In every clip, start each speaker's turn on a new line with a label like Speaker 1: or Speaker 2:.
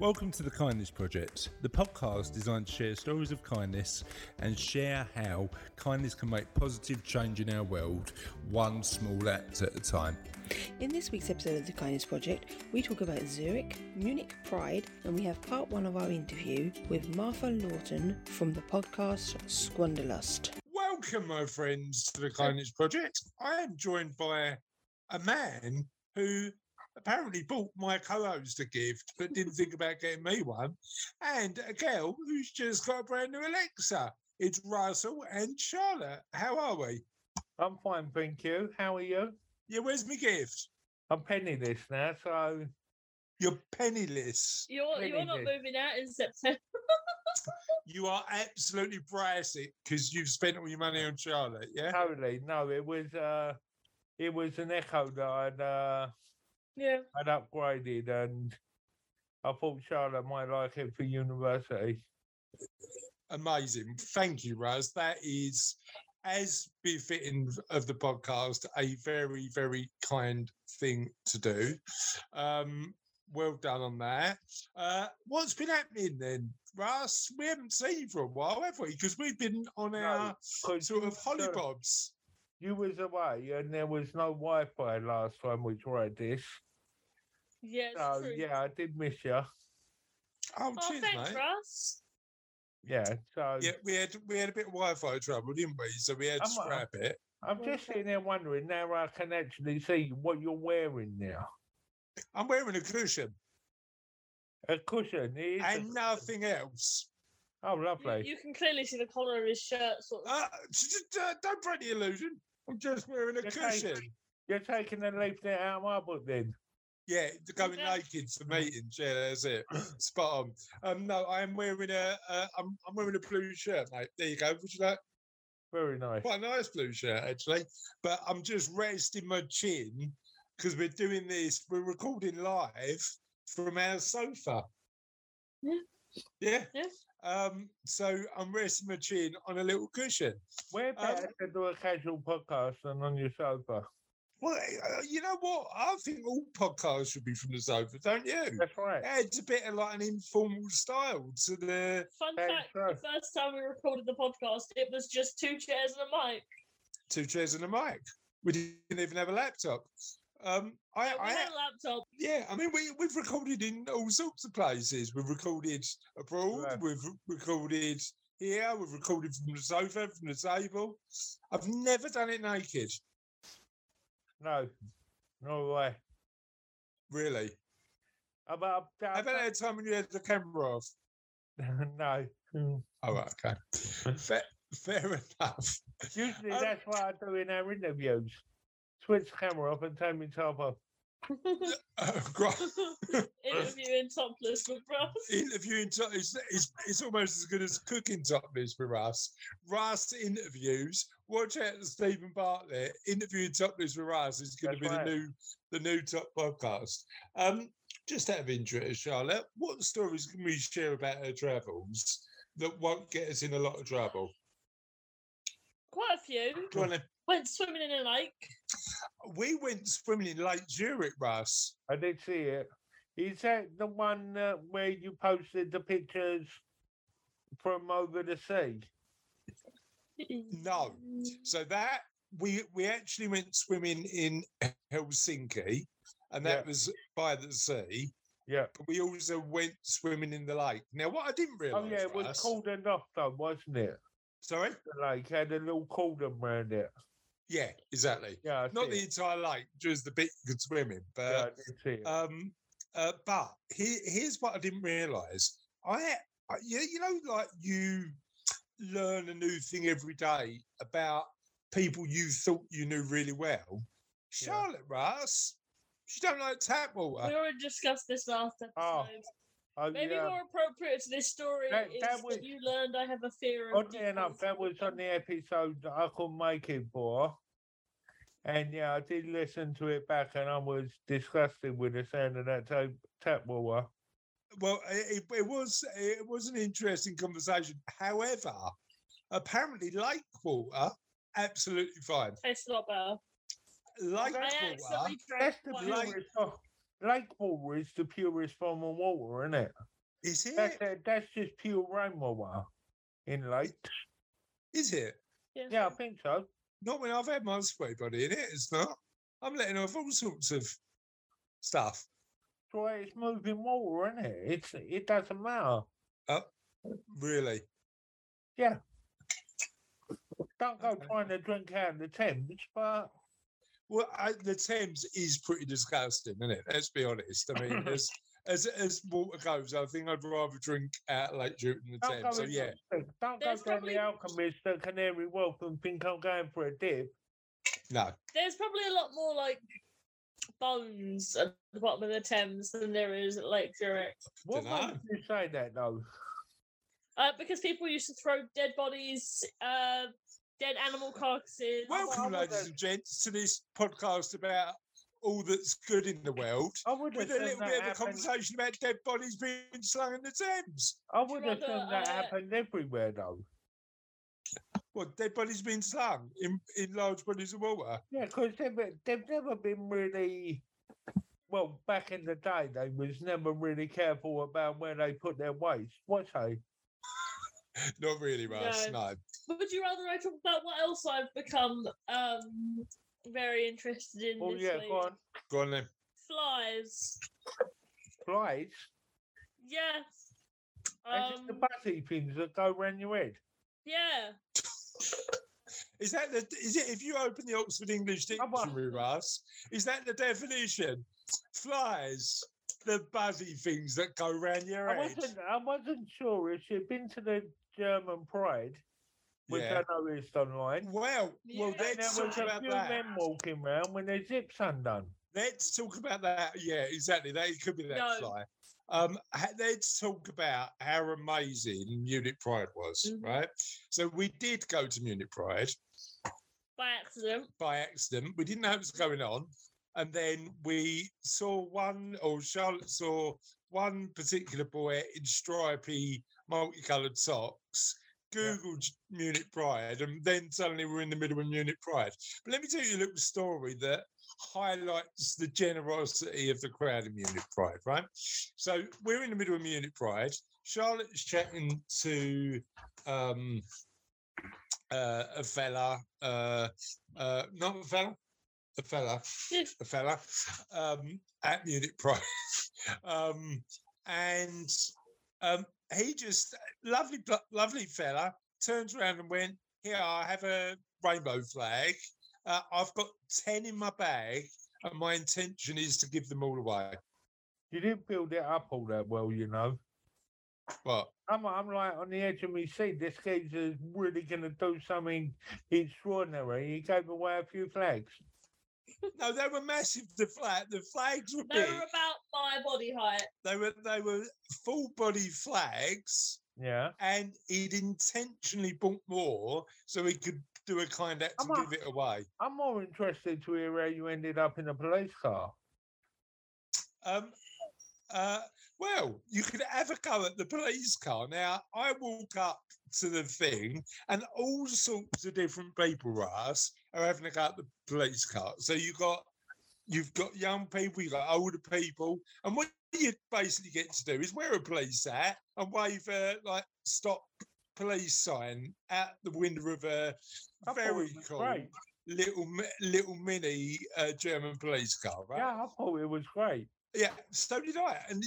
Speaker 1: Welcome to the Kindness Project, the podcast designed to share stories of kindness and share how kindness can make positive change in our world, one small act at a time.
Speaker 2: In this week's episode of the Kindness Project, we talk about Zurich, Munich Pride, and we have part one of our interview with Martha Lawton from the podcast Squanderlust.
Speaker 1: Welcome, my friends, to the Kindness Project. I am joined by a man who apparently bought my co-host a gift, but didn't think about getting me one, and a girl who's just got a brand new Alexa. It's Russell and Charlotte. How are we?
Speaker 3: I'm fine, thank you. How are you?
Speaker 1: Yeah, where's my gift?
Speaker 3: I'm penniless now, so
Speaker 1: You're penniless.
Speaker 4: You're you're not
Speaker 3: Really?
Speaker 4: moving out in September.
Speaker 1: You are absolutely brassy because you've spent all your money on Charlotte, yeah?
Speaker 3: totally no. It was uh, it was an Echo that I'd uh,
Speaker 4: yeah.
Speaker 3: I'd upgraded, and I thought Charlotte might like it for university.
Speaker 1: Amazing. Thank you, Raz. That is, as befitting of the podcast, a very, very kind thing to do. Um, well done on that. Uh, what's been happening then, Russ? We haven't seen you for a while, have we? Because we've been on
Speaker 3: No,
Speaker 1: our
Speaker 3: 'cause
Speaker 1: sort of
Speaker 3: was,
Speaker 1: hollybobs.
Speaker 3: You was away, and there was no Wi-Fi last time we tried this.
Speaker 4: Yeah, it's
Speaker 3: So
Speaker 4: true.
Speaker 3: yeah, I did miss you.
Speaker 1: Oh,
Speaker 4: Oh,
Speaker 1: cheers,
Speaker 4: thanks,
Speaker 1: mate.
Speaker 4: Russ.
Speaker 3: Yeah, so
Speaker 1: Yeah, we had we had a bit of Wi-Fi trouble, didn't we? So we had to
Speaker 3: I'm, uh,
Speaker 1: scrap it.
Speaker 3: I'm just sitting there wondering now I can actually see what you're wearing now.
Speaker 1: I'm wearing a cushion
Speaker 3: A cushion, it is a
Speaker 1: and
Speaker 3: cushion.
Speaker 1: nothing else.
Speaker 3: Oh,
Speaker 4: You,
Speaker 3: lovely.
Speaker 4: you can clearly see the collar of his shirt. Sort of.
Speaker 1: Uh, j- j- uh, don't break the illusion. I'm just wearing a
Speaker 3: Okay.
Speaker 1: cushion.
Speaker 3: You're taking the leaflet out of my book then.
Speaker 1: Yeah, the going
Speaker 4: Yeah.
Speaker 1: naked to meetings. Yeah, that's it. Spot on. Um, no, I'm wearing a. Uh, I'm I'm wearing a blue shirt, mate. There you go. Would you like
Speaker 3: Very nice.
Speaker 1: quite a nice blue shirt actually? But I'm just resting my chin because we're doing this. We're recording live from our sofa.
Speaker 4: Yeah.
Speaker 1: Yeah.
Speaker 4: Yeah.
Speaker 1: Um, so I'm resting my chin on a little cushion.
Speaker 3: We're
Speaker 1: Um,
Speaker 3: to do a casual podcast than on your sofa.
Speaker 1: Well, uh, you know what? I think all podcasts should be from the sofa, don't you?
Speaker 3: That's right.
Speaker 1: Yeah, it's a bit of like an informal style to the
Speaker 4: Fun fact:
Speaker 3: true.
Speaker 4: the first time we recorded the podcast, it was just two chairs and a mic.
Speaker 1: two chairs and a mic. We didn't even have a laptop. Um, I,
Speaker 4: Yeah, we
Speaker 1: I,
Speaker 4: had a laptop.
Speaker 1: yeah, I mean, we, we've recorded in all sorts of places. We've recorded abroad.
Speaker 3: Right.
Speaker 1: We've recorded here. We've recorded from the sofa, from the table. I've never done it naked,
Speaker 3: No, no way.
Speaker 1: really.
Speaker 3: About
Speaker 1: How about that time when you had the camera off?
Speaker 3: no.
Speaker 1: Oh, right, okay. Fair, fair enough.
Speaker 3: Usually
Speaker 1: Um,
Speaker 3: that's what I do in our interviews. Switch camera off and take me top off.
Speaker 1: Uh,
Speaker 4: Interviewing topless with Russ.
Speaker 1: interviewing top is it's, it's almost as good as cooking topless with Russ. Russ interviews. Watch out for Steven Bartlett interviewing topless with Russ is going to be
Speaker 3: right.
Speaker 1: the new the new top podcast. Um, just out of interest, Charlotte, what stories can we share about our travels that won't get us in a lot of trouble?
Speaker 4: Quite a few.
Speaker 1: Do you wanna-
Speaker 4: Went swimming in a lake.
Speaker 1: we went swimming in Lake Zurich, Russ.
Speaker 3: I did see it. Is that the one uh, where you posted the pictures from over the sea?
Speaker 1: No. So that we we actually went swimming in Helsinki, and that
Speaker 3: Yeah.
Speaker 1: was by the sea.
Speaker 3: Yeah.
Speaker 1: But we also went swimming in the lake. Now, what I didn't
Speaker 3: realize.
Speaker 1: Oh
Speaker 3: yeah, it was
Speaker 1: Russ-
Speaker 3: cordoned off though, wasn't it?
Speaker 1: sorry,
Speaker 3: The lake had a little cordon around it.
Speaker 1: yeah, exactly.
Speaker 3: Yeah, I
Speaker 1: Not the
Speaker 3: it.
Speaker 1: entire lake, just the bit you could swim in.
Speaker 3: Yeah,
Speaker 1: But
Speaker 3: it.
Speaker 1: um, uh, but here, here's what I didn't realise. I, I you know, like you learn a new thing every day about people you thought you knew really well.
Speaker 3: Yeah.
Speaker 1: Charlotte Russ, she don't like tap water.
Speaker 4: We already discussed this last episode.
Speaker 3: Oh, Oh,
Speaker 4: Maybe
Speaker 3: yeah.
Speaker 4: more appropriate to this story
Speaker 3: That-
Speaker 4: is
Speaker 3: that
Speaker 4: that,
Speaker 3: was-
Speaker 4: you learned I have a fear of.
Speaker 3: Oddly enough, that was on the episode that I couldn't make it for. And yeah, I did listen to it back and I was disgusted with the sound of that tap, tap water.
Speaker 1: Well, it, it was it was an interesting conversation. However, apparently lake water absolutely fine.
Speaker 4: Tastes not lot better.
Speaker 1: Lake
Speaker 4: I
Speaker 1: water.
Speaker 3: That's the.
Speaker 1: Like-
Speaker 3: purest, of, lake water is the purest form of water, isn't it?
Speaker 1: Is it?
Speaker 3: That's uh, that's just pure rainwater in lakes.
Speaker 1: Is it?
Speaker 3: Yeah, I think so.
Speaker 1: Not when I've had my spray body in it. It's not. I'm letting off all sorts of stuff.
Speaker 3: So it's moving water, isn't it? It's it doesn't matter.
Speaker 1: Oh, Really. Yeah.
Speaker 3: Don't go
Speaker 1: Okay.
Speaker 3: trying to drink out of the Thames, but
Speaker 1: Well, I, the Thames is pretty disgusting, isn't it? Let's be honest. I mean, as as as water goes, I think I'd rather drink out Lake Jute than the
Speaker 3: don't
Speaker 1: Thames. So yeah,
Speaker 3: don't go
Speaker 4: There's
Speaker 3: down
Speaker 4: probably-
Speaker 3: the Alchemist at Canary Wharf and think I'm going for a dip.
Speaker 1: no.
Speaker 4: There's probably a lot more like bones at the bottom of the Thames than there is at Lake Zurich.
Speaker 3: What
Speaker 1: Dunno.
Speaker 3: makes you say that though?
Speaker 4: Uh, because people used to throw dead bodies, uh, dead animal carcasses.
Speaker 1: Welcome, ladies and gents, to this podcast about all that's good in the world.
Speaker 3: I would have
Speaker 1: With a little
Speaker 3: that
Speaker 1: bit of a conversation about dead bodies being slung in the Thames.
Speaker 3: I would have
Speaker 4: rather,
Speaker 3: that
Speaker 4: uh,
Speaker 3: happen everywhere though.
Speaker 1: Well, dead bodies being slung in, in large bodies of water.
Speaker 3: Yeah, because they've, they've never been really. Well, back in the day, they was never really careful about where they put their waste. What's they?
Speaker 1: Not really, Russ.
Speaker 4: No.
Speaker 1: No.
Speaker 4: Would you rather I talk about what else I've become um very interested in
Speaker 3: Oh
Speaker 4: this
Speaker 3: yeah,
Speaker 4: week?
Speaker 3: go on.
Speaker 1: Go on then.
Speaker 4: Flies.
Speaker 3: Flies.
Speaker 4: Yes.
Speaker 3: Is it the
Speaker 4: Um,
Speaker 3: buzzy things that go around your head?
Speaker 4: yeah.
Speaker 1: Is that the? Is it if you open the Oxford English. Dictionary, Russ? Is that the definition? Flies, the buzzy things that go round your
Speaker 3: I
Speaker 1: head.
Speaker 3: wasn't. I wasn't sure if she'd been to the German Pride, which
Speaker 1: Yeah.
Speaker 3: I noticed online.
Speaker 1: Well, well,
Speaker 4: Yeah.
Speaker 3: And
Speaker 1: let's
Speaker 3: there was
Speaker 1: talk
Speaker 3: a
Speaker 1: about
Speaker 3: few
Speaker 1: that.
Speaker 3: men walking around with their zips undone.
Speaker 1: Let's talk about that. Yeah, exactly. That it could be that
Speaker 4: No.
Speaker 1: fly. Um, let's talk about how amazing Munich Pride was,
Speaker 4: Mhm.
Speaker 1: right? So we did go to Munich Pride
Speaker 4: By accident.
Speaker 1: by accident. We didn't know it was going on, and then we saw one, or Charlotte saw one particular boy in stripy, multicoloured socks.
Speaker 3: Yeah.
Speaker 1: Googled Munich Pride, and then suddenly we're in the middle of Munich Pride. But let me tell you a little story that highlights the generosity of the crowd in Munich Pride, right? So we're in the middle of Munich Pride. Charlotte's chatting to um, uh, a fella, uh, uh, not a fella, a fella, a fella um, at Munich Pride. um, and um, he just, lovely, lovely fella, turns around and went, Here, I have a rainbow flag. Uh, I've got 10 in my bag, and my intention is to give them all away.
Speaker 3: You didn't build it up all that well, you know.
Speaker 1: What?
Speaker 3: I'm, I'm like on the edge of my seat. This geezer's really going to do something extraordinary. He gave away a few flags.
Speaker 1: No, they were massive. The flag, the flags were
Speaker 4: They
Speaker 1: big.
Speaker 4: were about my body height.
Speaker 1: They were they were full body flags,
Speaker 3: Yeah.
Speaker 1: and he'd intentionally bought more so he could do a kind act
Speaker 3: I'm
Speaker 1: and give it away.
Speaker 3: I'm more interested to hear how you ended up in a police car.
Speaker 1: Um, uh, well, you could have a go at the police car. Now, I walk up to the thing, and all sorts of different people, Russ, are having a go at the police car. So you got you've got young people, you've got older people, and what you basically get to do is wear a police hat and wave a like stop police sign at the Wind of a
Speaker 3: I thought it
Speaker 1: very cool
Speaker 3: great.
Speaker 1: little little mini uh, German police car, right?
Speaker 3: Yeah, I thought it was great.
Speaker 1: Yeah, so did I. And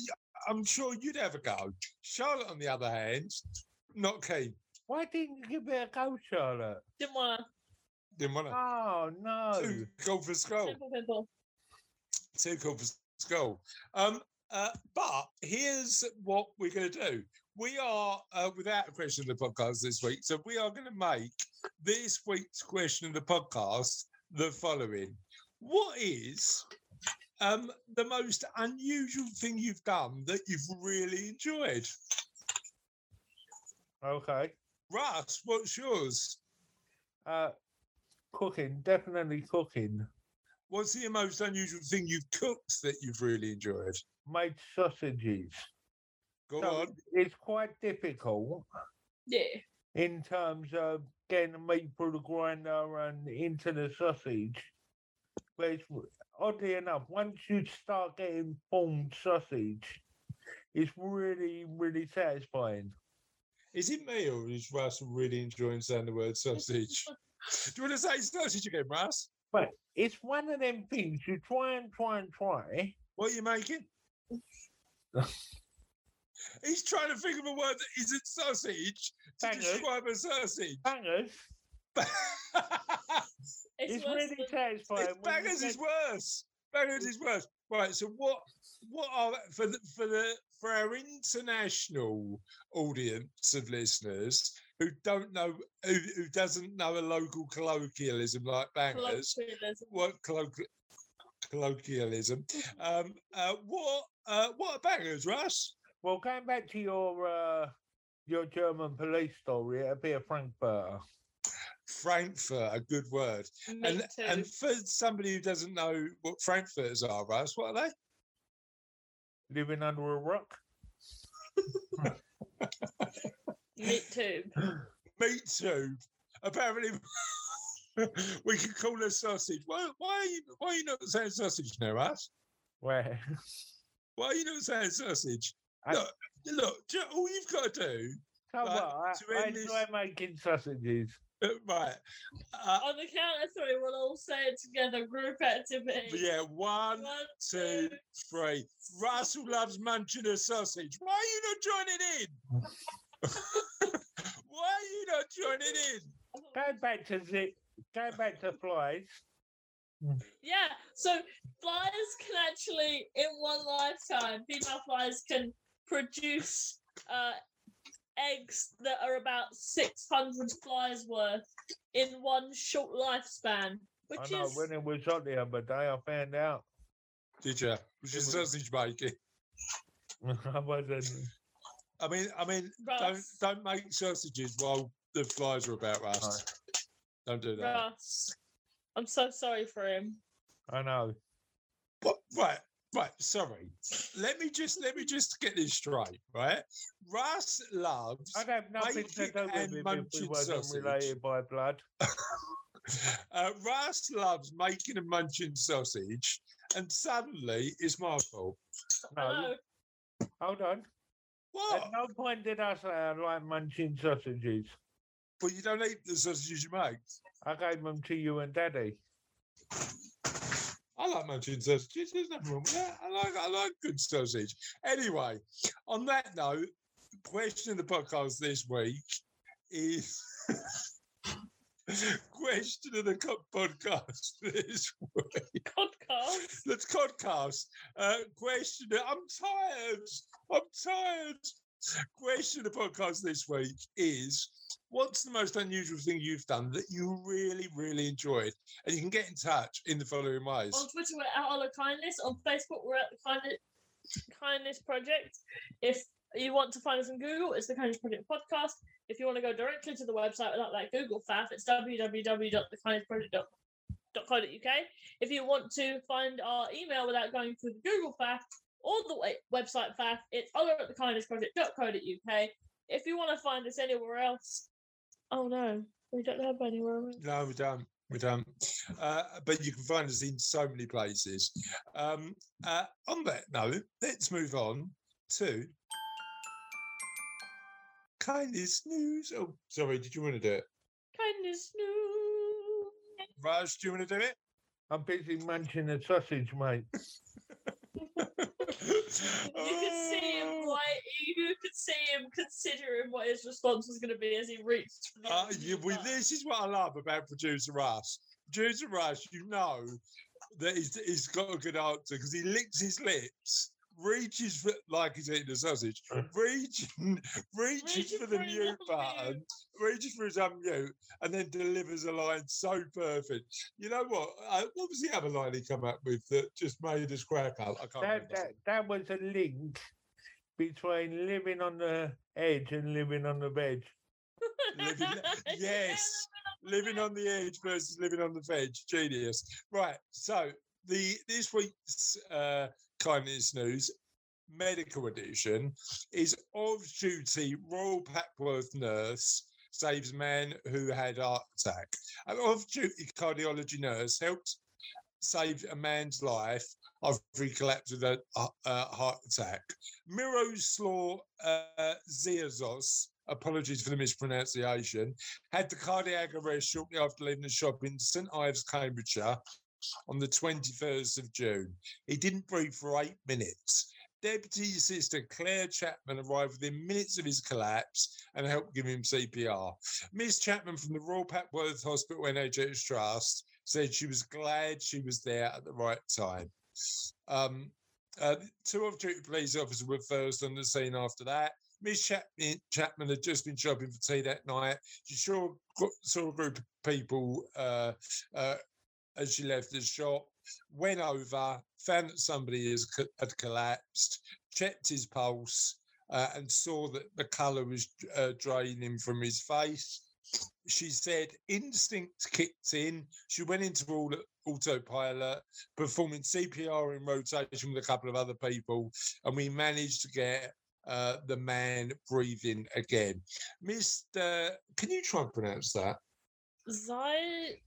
Speaker 1: I'm sure you'd have a go. Charlotte, on the other hand, not keen.
Speaker 3: Why didn't you give it a go, Charlotte?
Speaker 4: Didn't wanna.
Speaker 1: Didn't want to.
Speaker 3: Oh, no.
Speaker 1: Too cool for
Speaker 4: to.
Speaker 1: school.
Speaker 4: Simple pimple.
Speaker 1: Too cool for school. Um, uh, but here's what we're going to do. We are, uh, without a question of the podcast this week, so we are going to make this week's question of the podcast the following What is um, the most unusual thing you've done that you've really enjoyed?
Speaker 3: Okay.
Speaker 1: Russ, what's yours?
Speaker 3: Uh, cooking, definitely cooking.
Speaker 1: What's the most unusual thing you've cooked that you've really enjoyed?
Speaker 3: Made sausages.
Speaker 1: Go
Speaker 3: So
Speaker 1: on.
Speaker 3: It's quite difficult
Speaker 4: Yeah.
Speaker 3: in terms of getting the meat through the grinder and into the sausage. but it's, oddly enough, once you start getting formed sausage, it's really, really satisfying.
Speaker 1: Is it me or is Russell really enjoying saying the word sausage? Do you want to say sausage again, Russ?
Speaker 3: But it's one of them things you try and try and try.
Speaker 1: What are you making? He's trying to think of a word that isn't sausage to
Speaker 3: Bangers.
Speaker 1: describe a sausage.
Speaker 3: Bangers,
Speaker 4: It's,
Speaker 3: it's really
Speaker 4: than-
Speaker 3: satisfying.
Speaker 1: It's bangers is worse. Bangers is worse. Right. So what? What are for the for the for our international audience of listeners who don't know who, who doesn't know a local colloquialism like bangers?
Speaker 4: colloquialism.
Speaker 1: What colloqu- colloquialism? Um. Uh. What? Uh. What are bangers, Russ?
Speaker 3: Well, going back to your uh, your German police story, it'd be a Frankfurter.
Speaker 1: Frankfurt, a good word.
Speaker 4: Me
Speaker 1: and
Speaker 4: too.
Speaker 1: and for somebody who doesn't know what Frankfurters are, Russ, what are they?
Speaker 3: Living under a rock.
Speaker 4: Me too.
Speaker 1: meat tube. Apparently, we could call a sausage. Why? Why are you? Why are you not saying sausage now, Russ?
Speaker 3: Where?
Speaker 1: Why are you not saying sausage?
Speaker 3: I-
Speaker 1: Look, look. do you- all you've got to do,
Speaker 3: So
Speaker 1: Right,
Speaker 3: what? I, I enjoy
Speaker 1: this-
Speaker 3: making sausages.
Speaker 1: uh, right? Uh,
Speaker 4: On the count of three, we'll all say it together. Group activity.
Speaker 1: yeah, one,
Speaker 4: One,
Speaker 1: two, three. Russell loves munching a sausage. Why are you not joining in? Why are you not joining in?
Speaker 3: Go back to zip. Go back to flies.
Speaker 4: Yeah, so flies can actually, in one lifetime, female flies can produce uh, eggs that are about 600 flies worth in one short lifespan, which
Speaker 3: I know
Speaker 4: is.
Speaker 3: when it was hot the other day, I found out.
Speaker 1: Did you? Was your
Speaker 3: It was-
Speaker 1: sausage making?
Speaker 3: I wasn't.
Speaker 1: I mean, I mean, don't don't make sausages while the flies are about, Russ. Don't do that.
Speaker 4: Russ. I'm so sorry for him.
Speaker 3: I know.
Speaker 1: What? Right, right. Sorry. Let me just let me just get this straight. Right, Russ loves.
Speaker 3: I'd have nothing to do with
Speaker 1: and
Speaker 3: it if
Speaker 1: munching
Speaker 3: we wasn't
Speaker 1: sausage.
Speaker 3: related by blood.
Speaker 1: Uh, Russ loves making and munching sausage, and suddenly it's my fault.
Speaker 3: No,
Speaker 4: Hello.
Speaker 3: hold on.
Speaker 1: What?
Speaker 3: At no point did I say I like munching sausages.
Speaker 1: But you don't eat the sausages you make.
Speaker 3: I gave them to you and Daddy.
Speaker 1: I like munching sausages. There's nothing wrong with that. I like I like good sausage. Anyway, on that note, question of the podcast this week is question of the podcast this week.
Speaker 4: Podcast.
Speaker 1: Let's podcast. Uh, question. I'm tired. I'm tired. Question of the podcast this week is what's the most unusual thing you've done that you really, really enjoyed? And you can get in touch in the following ways.
Speaker 4: On Twitter, we're at All Kindness. On Facebook, we're at the Kindness, Kindness Project. If you want to find us on Google, it's the Kindness Project Podcast. If you want to go directly to the website without that Google faff, it's www.thekindnessproject.co.uk. If you want to find our email without going through the Google faff or the wa- website faff, it's over at thekindnessproject.co.uk. If you want to find us anywhere else, oh no, we don't have anywhere else.
Speaker 1: No, we don't. We don't. Uh, but you can find us in so many places. Um, uh, on that note, let's move on to kindness news. Oh, sorry. Did you want to do it?
Speaker 4: Kindness news.
Speaker 1: Raj, do you want to do it?
Speaker 3: I'm busy munching a sausage, mate.
Speaker 4: You could see him
Speaker 1: Oh.
Speaker 4: like you could see him considering what his response was going to be as he reached. for
Speaker 1: Uh,
Speaker 4: end of
Speaker 1: you,
Speaker 4: his
Speaker 1: well, this is what I love about producer Russ. Producer Russ, you know that he's, he's got a good answer because he licks his lips, reaches for like he's eating a sausage, reaching, reaches
Speaker 4: Reaches
Speaker 1: for the mute
Speaker 4: unmute.
Speaker 1: button, reaches for his unmute, and then delivers a line so perfect. You know what? Uh, what was the other line he come up with that just made us crack up? I can't
Speaker 3: That,
Speaker 1: remember.
Speaker 3: that, that was a link between living on the edge and living on the veg.
Speaker 1: Living, yes, living on the edge versus living on the veg. Genius. Right. So the this week's uh, kindness news medical edition is of duty Royal Papworth nurse saves man who had heart attack. An off duty cardiology nurse helped save a man's life after he collapsed with a, heart attack. Miroslav uh, Ziazos, apologies for the mispronunciation, had the cardiac arrest shortly after leaving the shop in St Ives, Cambridgeshire on the 21st of June. He didn't breathe for eight minutes. Deputy Sister Claire Chapman arrived within minutes of his collapse and helped give him CPR. Miss Chapman from the Royal Papworth Hospital NHS Trust said she was glad she was there at the right time. Um, uh, two of duty police officers were first on the scene after that. Miss Chapman, Chapman had just been shopping for tea that night. She saw, saw a group of people uh, uh, as she left the shop, went over, found that somebody has, had collapsed, checked his pulse, uh, and saw that the colour was uh, draining from his face. She said instinct kicked in. She went into all autopilot, performing CPR in rotation with a couple of other people, and we managed to get uh, the man breathing again. Mr. Can you try and pronounce that?
Speaker 4: Zy-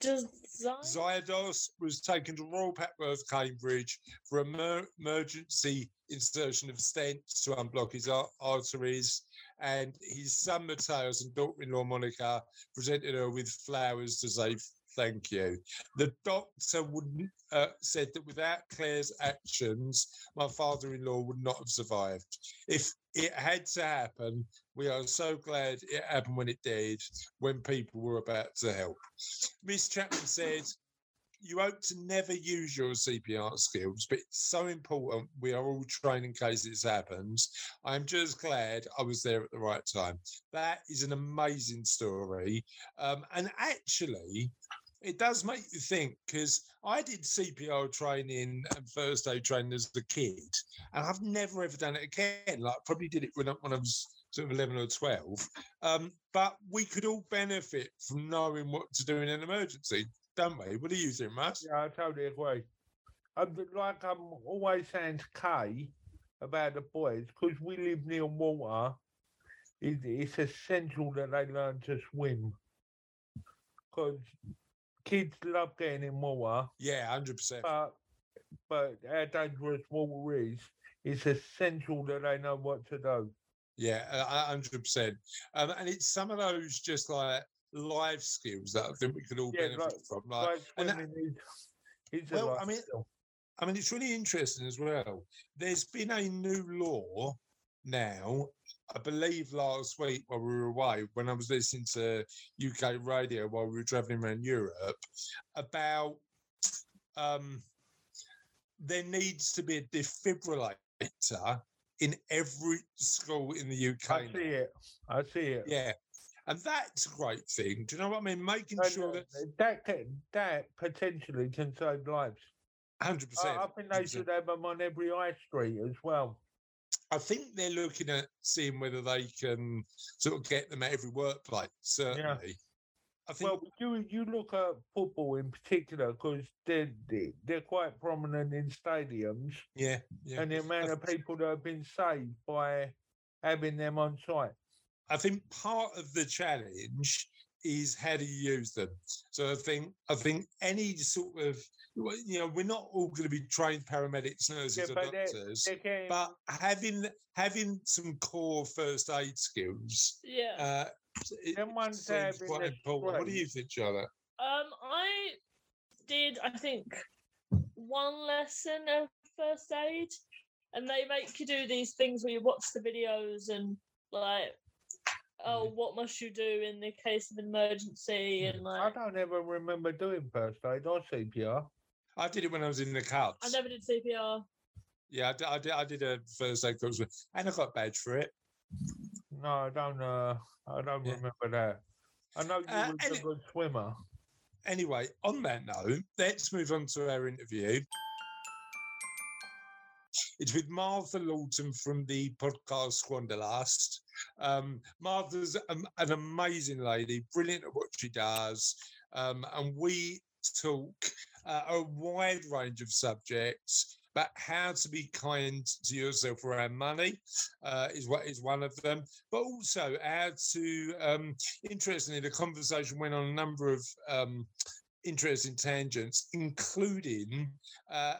Speaker 4: does Zy-
Speaker 1: was taken to Royal Papworth, Cambridge, for emer- emergency insertion of stents to unblock his ar- arteries. And his son Matthias and daughter-in-law Monica presented her with flowers to say thank you. The doctor would uh, said that without Claire's actions, my father-in-law would not have survived. If it had to happen, we are so glad it happened when it did, when people were about to help. Miss Chapman said, you hope to never use your CPR skills, but it's so important. We are all trained in case this happens. I'm just glad I was there at the right time. That is an amazing story. Um, and actually, it does make you think because I did CPR training and first aid training as a kid, and I've never ever done it again. Like, probably did it when I, when I was sort of 11 or 12. Um, but we could all benefit from knowing what to do in an emergency, don't we? What do you think, Russ?
Speaker 3: Yeah, I totally agree. I'm like I'm always saying to Kay about the boys because we live near water. It, it's essential that they learn to swim because kids love getting in water,
Speaker 1: Yeah, 100%.
Speaker 3: but but how dangerous water is, it's essential that they know what to do.
Speaker 1: Yeah, hundred percent. Um, and it's some of those just like life skills that I think we could all
Speaker 3: Yeah,
Speaker 1: benefit
Speaker 3: like-
Speaker 1: from. Like,
Speaker 3: Like
Speaker 1: and that-
Speaker 3: is, is
Speaker 1: Well, I mean,
Speaker 3: skill.
Speaker 1: I mean, it's really interesting as well. There's been a new law now, I believe last week while we were away, when I was listening to UK radio while we were traveling around Europe, about um, there needs to be a defibrillator in every school in the UK.
Speaker 3: I see it. I see it.
Speaker 1: Yeah. And that's a great thing. Do you know what I mean? Making
Speaker 3: And,
Speaker 1: sure that
Speaker 3: that can, that potentially can save lives.
Speaker 1: 100%.
Speaker 3: I, I think they
Speaker 1: 100.
Speaker 3: should have them on every high street as well.
Speaker 1: I think they're looking at seeing whether they can sort of get them at every workplace. Certainly, I think.
Speaker 3: Well, you you look at football in particular because they're they're quite prominent in stadiums,
Speaker 1: yeah, yeah.
Speaker 3: and the amount of people that have been saved by having them on site.
Speaker 1: I think part of the challenge is how do you use them. So I think I think any sort of you know we're not all going to be trained paramedics, nurses, or
Speaker 3: but they're-
Speaker 1: doctors,
Speaker 3: They're getting,
Speaker 1: but having having some core first aid skills.
Speaker 4: Yeah.
Speaker 1: Uh, it,
Speaker 3: Them
Speaker 1: it
Speaker 3: ones that
Speaker 1: seems quite
Speaker 3: been
Speaker 1: important. What do you think, Charlotte?
Speaker 4: Um, I did, I think, one lesson of first aid, and they make you do these things where you watch the videos and like, oh, what must you do in the case of emergency, and
Speaker 3: I don't ever remember doing first aid or CPR.
Speaker 1: I did it when I was in the Cubs.
Speaker 4: I never did CPR.
Speaker 1: Yeah, I did, I did. I did a first aid course, and I got a badge for it.
Speaker 3: No, I don't. Uh, I don't
Speaker 1: Yeah.
Speaker 3: remember that. I know you
Speaker 1: Uh,
Speaker 3: was
Speaker 1: and
Speaker 3: a good swimmer.
Speaker 1: Anyway, on that note, let's move on to our interview. It's with Martha Lawton from the podcast Squanderlust. Um, Martha's um, an amazing lady, brilliant at what she does, um, and we talk uh, a wide range of subjects. But how to be kind to yourself around money uh, is what is one of them. But also how to, um, interestingly, the conversation went on a number of um, interesting tangents, including uh,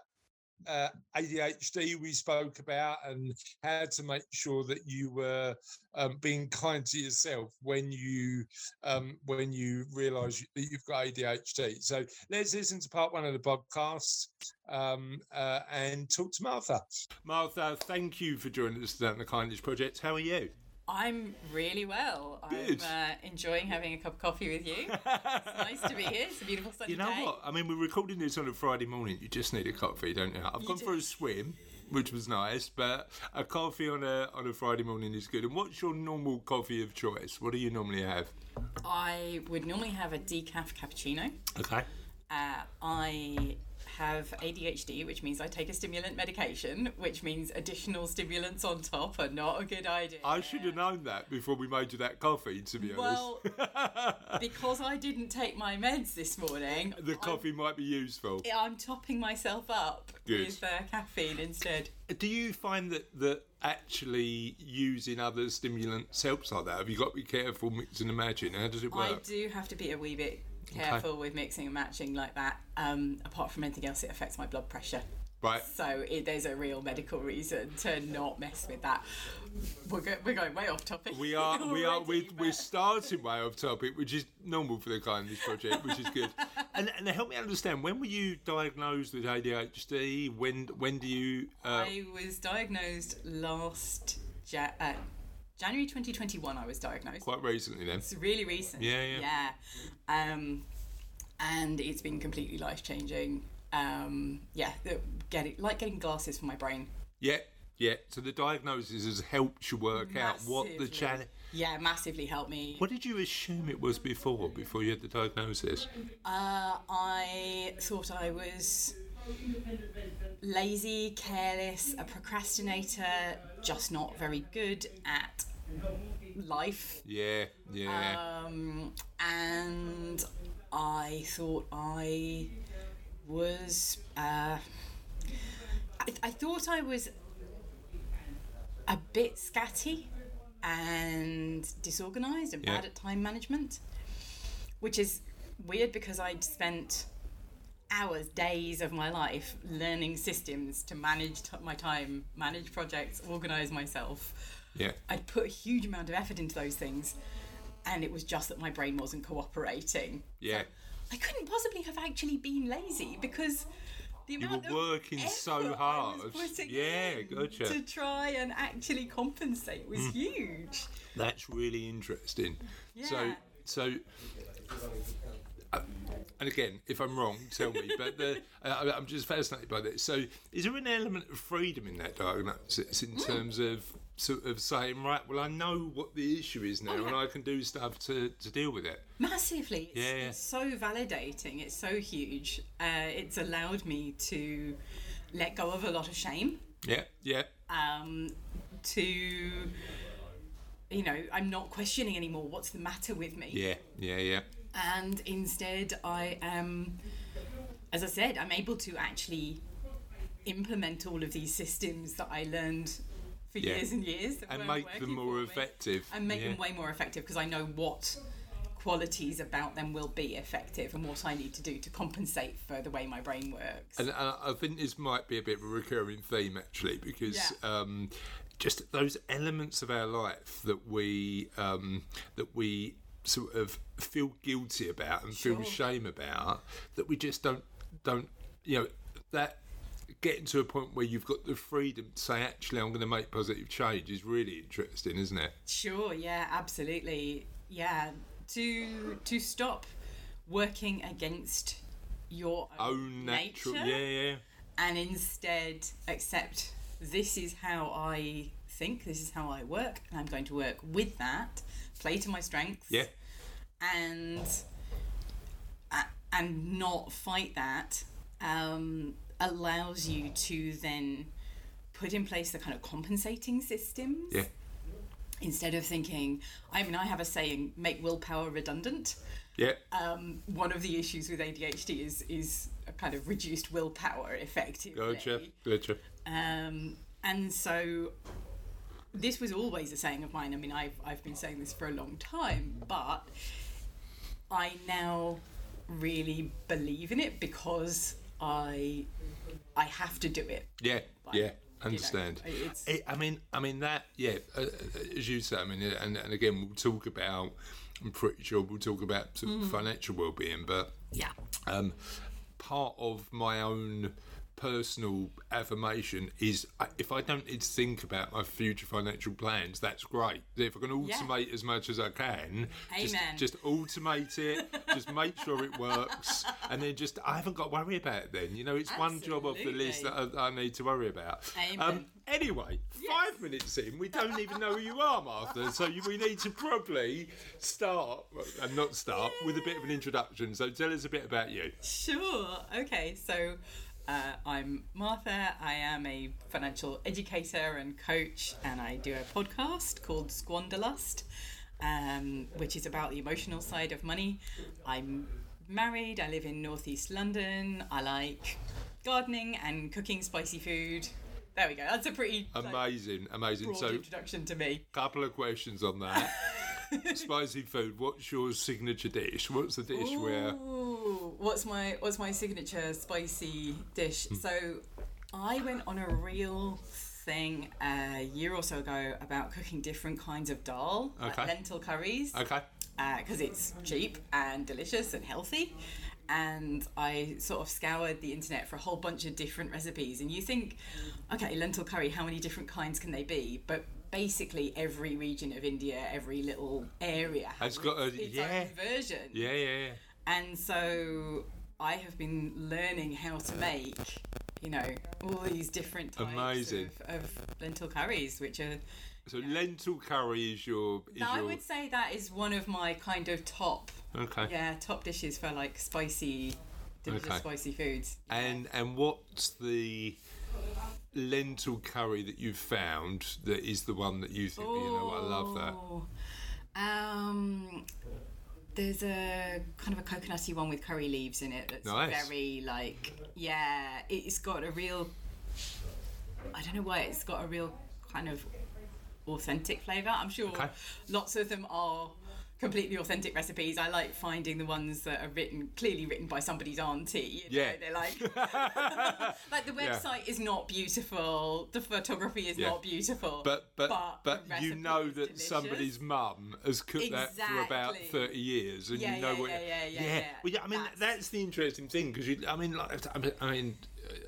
Speaker 1: uh, ADHD we spoke about and how to make sure that you were um, being kind to yourself when you um, when you realise that you've got ADHD. So let's listen to part one of the podcast um, uh, and talk to Martha. Martha, thank you for joining us today on the Kindness Project. How are you?
Speaker 5: I'm really well.
Speaker 1: Good.
Speaker 5: I'm uh, enjoying having a cup of coffee with you. It's nice to be here. It's a beautiful sunny day.
Speaker 1: You know
Speaker 5: day.
Speaker 1: what? I mean, we're recording this on a Friday morning. You just need a coffee, don't you? I've
Speaker 5: You
Speaker 1: gone
Speaker 5: do.
Speaker 1: for a swim, which was nice, but a coffee on a on a Friday morning is good. And what's your normal coffee of choice? What do you normally have?
Speaker 5: I would normally have a decaf cappuccino.
Speaker 1: Okay.
Speaker 5: Uh, I have ADHD, which means I take a stimulant medication, which means additional stimulants on top are not a good idea.
Speaker 1: I should have known that before we made you that coffee. To be
Speaker 5: Well,
Speaker 1: honest,
Speaker 5: because I didn't take my meds this morning,
Speaker 1: the
Speaker 5: I'm-
Speaker 1: coffee might be useful.
Speaker 5: I'm, topping myself up
Speaker 1: Good.
Speaker 5: with uh, caffeine instead.
Speaker 1: Do you find that that actually using other stimulants helps like that? Have you got to be careful mixing and matching? How does it work?
Speaker 5: I do have to be a wee bit careful with mixing and matching like that. Um, apart from anything else, it affects my blood pressure.
Speaker 1: Right.
Speaker 5: So it, there's a real medical reason to not mess with that. We're, go- we're going way off topic.
Speaker 1: We are, we are,
Speaker 5: already,
Speaker 1: we, we're
Speaker 5: but-
Speaker 1: starting way off topic, which is normal for the kindness project, which is good. and, and help me understand, when were you diagnosed with ADHD? When, when do you? Uh,
Speaker 5: I was diagnosed last ja- uh, January 2021. I was diagnosed.
Speaker 1: quite recently, then.
Speaker 5: It's really recent.
Speaker 1: Yeah, yeah.
Speaker 5: Yeah. Um, and it's been completely life changing. Um, yeah, the- getting like getting glasses for my brain.
Speaker 1: Yeah, yeah. So the diagnosis has helped you work out what the
Speaker 5: Massively.
Speaker 1: challenge.
Speaker 5: Yeah, massively helped me.
Speaker 1: What did you assume it was before? Before you had the diagnosis?
Speaker 5: Uh, I thought I was lazy, careless, a procrastinator, just not very good at life.
Speaker 1: Yeah, yeah.
Speaker 5: Um, and I thought I was. Uh, I, I thought I was a bit scatty and disorganized and
Speaker 1: Yeah.
Speaker 5: bad at time management, which is weird because I'd spent hours, days of my life learning systems to manage t- my time, manage projects, organize myself.
Speaker 1: yeah.
Speaker 5: I'd put a huge amount of effort into those things, and it was just that my brain wasn't cooperating.
Speaker 1: Yeah.
Speaker 5: I couldn't possibly have actually been lazy because the
Speaker 1: You
Speaker 5: amount
Speaker 1: were
Speaker 5: of
Speaker 1: working so
Speaker 5: effort I was
Speaker 1: hard. Yeah, gotcha.
Speaker 5: To try and actually compensate was huge.
Speaker 1: That's really interesting. So,
Speaker 5: Yeah.
Speaker 1: so, uh, and again, if I'm wrong, tell me. But the, uh, I'm just fascinated by this. So, is there an element of freedom in that diagnosis in terms of sort of saying, right, well, I know what the issue is now, and I can do stuff to, to deal with it.
Speaker 5: Massively. It's,
Speaker 1: Yeah.
Speaker 5: it's so validating. It's so huge. Uh, it's allowed me to let go of a lot of shame.
Speaker 1: Yeah, yeah,
Speaker 5: um, to you know i'm not questioning anymore what's the matter with me
Speaker 1: yeah, yeah, yeah.
Speaker 5: And instead i am as i said i'm able to actually implement all of these systems that i learned for
Speaker 1: Yeah.
Speaker 5: years and years
Speaker 1: And make them more effective.
Speaker 5: and make
Speaker 1: yeah.
Speaker 5: them way more effective because i know what qualities about them will be effective and what i need to do to compensate for the way my brain works
Speaker 1: And uh, I think this might be a bit of a recurring theme actually, because
Speaker 5: Yeah.
Speaker 1: um, just those elements of our life that we um, that we sort of feel guilty about and feel
Speaker 5: Sure.
Speaker 1: shame about, that we just don't don't you know that getting to a point where you've got the freedom to say actually I'm going to make positive change is really interesting, isn't it?
Speaker 5: Sure, yeah, absolutely. Yeah, to to stop working against your
Speaker 1: Own natural,
Speaker 5: nature
Speaker 1: yeah, yeah,
Speaker 5: and instead accept this is how I think, this is how I work, and I'm going to work with that, play to my strengths,
Speaker 1: yeah,
Speaker 5: and and not fight that um, allows you to then put in place the kind of compensating systems.
Speaker 1: Yeah,
Speaker 5: instead of thinking i mean i have a saying make willpower redundant.
Speaker 1: Yeah,
Speaker 5: um, one of the issues with adhd is is a kind of reduced willpower effectively.
Speaker 1: Gotcha, gotcha.
Speaker 5: um, and so this was always a saying of mine i mean I've, I've been saying this for a long time but i now really believe in it because I I have to do it.
Speaker 1: Yeah,
Speaker 5: Like,
Speaker 1: yeah,
Speaker 5: you know,
Speaker 1: understand. It, I mean, I mean that. Yeah, uh, uh, as you say. I mean, and, and again, we'll talk about. I'm pretty sure we'll talk about sort
Speaker 5: Mm.
Speaker 1: financial well-being, but
Speaker 5: Yeah.
Speaker 1: um, part of my own personal affirmation is if I don't need to think about my future financial plans, that's great. If I can
Speaker 5: Yeah.
Speaker 1: automate as much as I can, just, just automate it, just make sure it works, and then just I haven't got to worry about it then. You know, it's one job off the list that I, I need to worry about. Um, anyway, five minutes in, we don't even know who you are, Martha. So you, we need to probably start, and not start, with a bit of an introduction. So tell us a bit about you.
Speaker 5: Sure. Okay. So uh, I'm Martha. I am a financial educator and coach, and I do a podcast called Squanderlust, um, which is about the emotional side of money. I'm married. I live in northeast London. I like gardening and cooking spicy food. There we go. That's a pretty like,
Speaker 1: Amazing, amazing.
Speaker 5: broad
Speaker 1: So,
Speaker 5: introduction to me.
Speaker 1: couple of questions on that. Spicy food. What's your signature dish? What's the dish where?
Speaker 5: Ooh, what's my what's my signature spicy dish?
Speaker 1: Hmm.
Speaker 5: So, I went on a real thing a year or so ago about cooking different kinds of dal,
Speaker 1: Okay.
Speaker 5: like lentil curries,
Speaker 1: Okay.
Speaker 5: because it's cheap and delicious and healthy. And I sort of scoured the internet for a whole bunch of different recipes. And you think, okay, lentil curry, how many different kinds can they be? But basically, every region of India, every little area
Speaker 1: Has got a-
Speaker 5: its
Speaker 1: yeah.
Speaker 5: own version.
Speaker 1: Yeah, yeah, yeah.
Speaker 5: And so I have been learning how to make, you know, all these different types
Speaker 1: Amazing.
Speaker 5: Of, of lentil curries, which are.
Speaker 1: So lentil curry is your. Is
Speaker 5: Now, I would say that is one of my kind of top,
Speaker 1: okay.
Speaker 5: yeah, top dishes for like spicy, delicious
Speaker 1: Okay.
Speaker 5: spicy foods.
Speaker 1: And and what's the lentil curry that you've found that is the one that you think you know I love that.
Speaker 5: Oh, Um, there's a kind of a coconutty one with curry leaves in it that's
Speaker 1: Nice.
Speaker 5: very like yeah, it's got a real. I don't know why it's got a real kind of authentic flavour. I'm sure
Speaker 1: Okay.
Speaker 5: lots of them are completely authentic recipes. I like finding the ones that are written clearly written by somebody's auntie. You know?
Speaker 1: Yeah.
Speaker 5: they're like like the website is not beautiful. The photography is
Speaker 1: Yeah.
Speaker 5: not beautiful.
Speaker 1: But but
Speaker 5: But
Speaker 1: but, you know that somebody's mum has cooked that for about thirty years, and
Speaker 5: Yeah,
Speaker 1: you know
Speaker 5: yeah,
Speaker 1: what.
Speaker 5: yeah, yeah, yeah, yeah.
Speaker 1: Well, yeah. I mean,
Speaker 5: That's-
Speaker 1: that's, the interesting thing because you. I mean, like, I mean, I mean.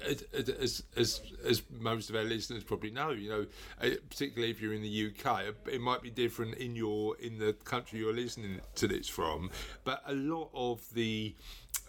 Speaker 1: As, as, as, most of our listeners probably know, you know, uh, particularly if you're in the UK, it might be different in your in the country you're listening to this from. But a lot of the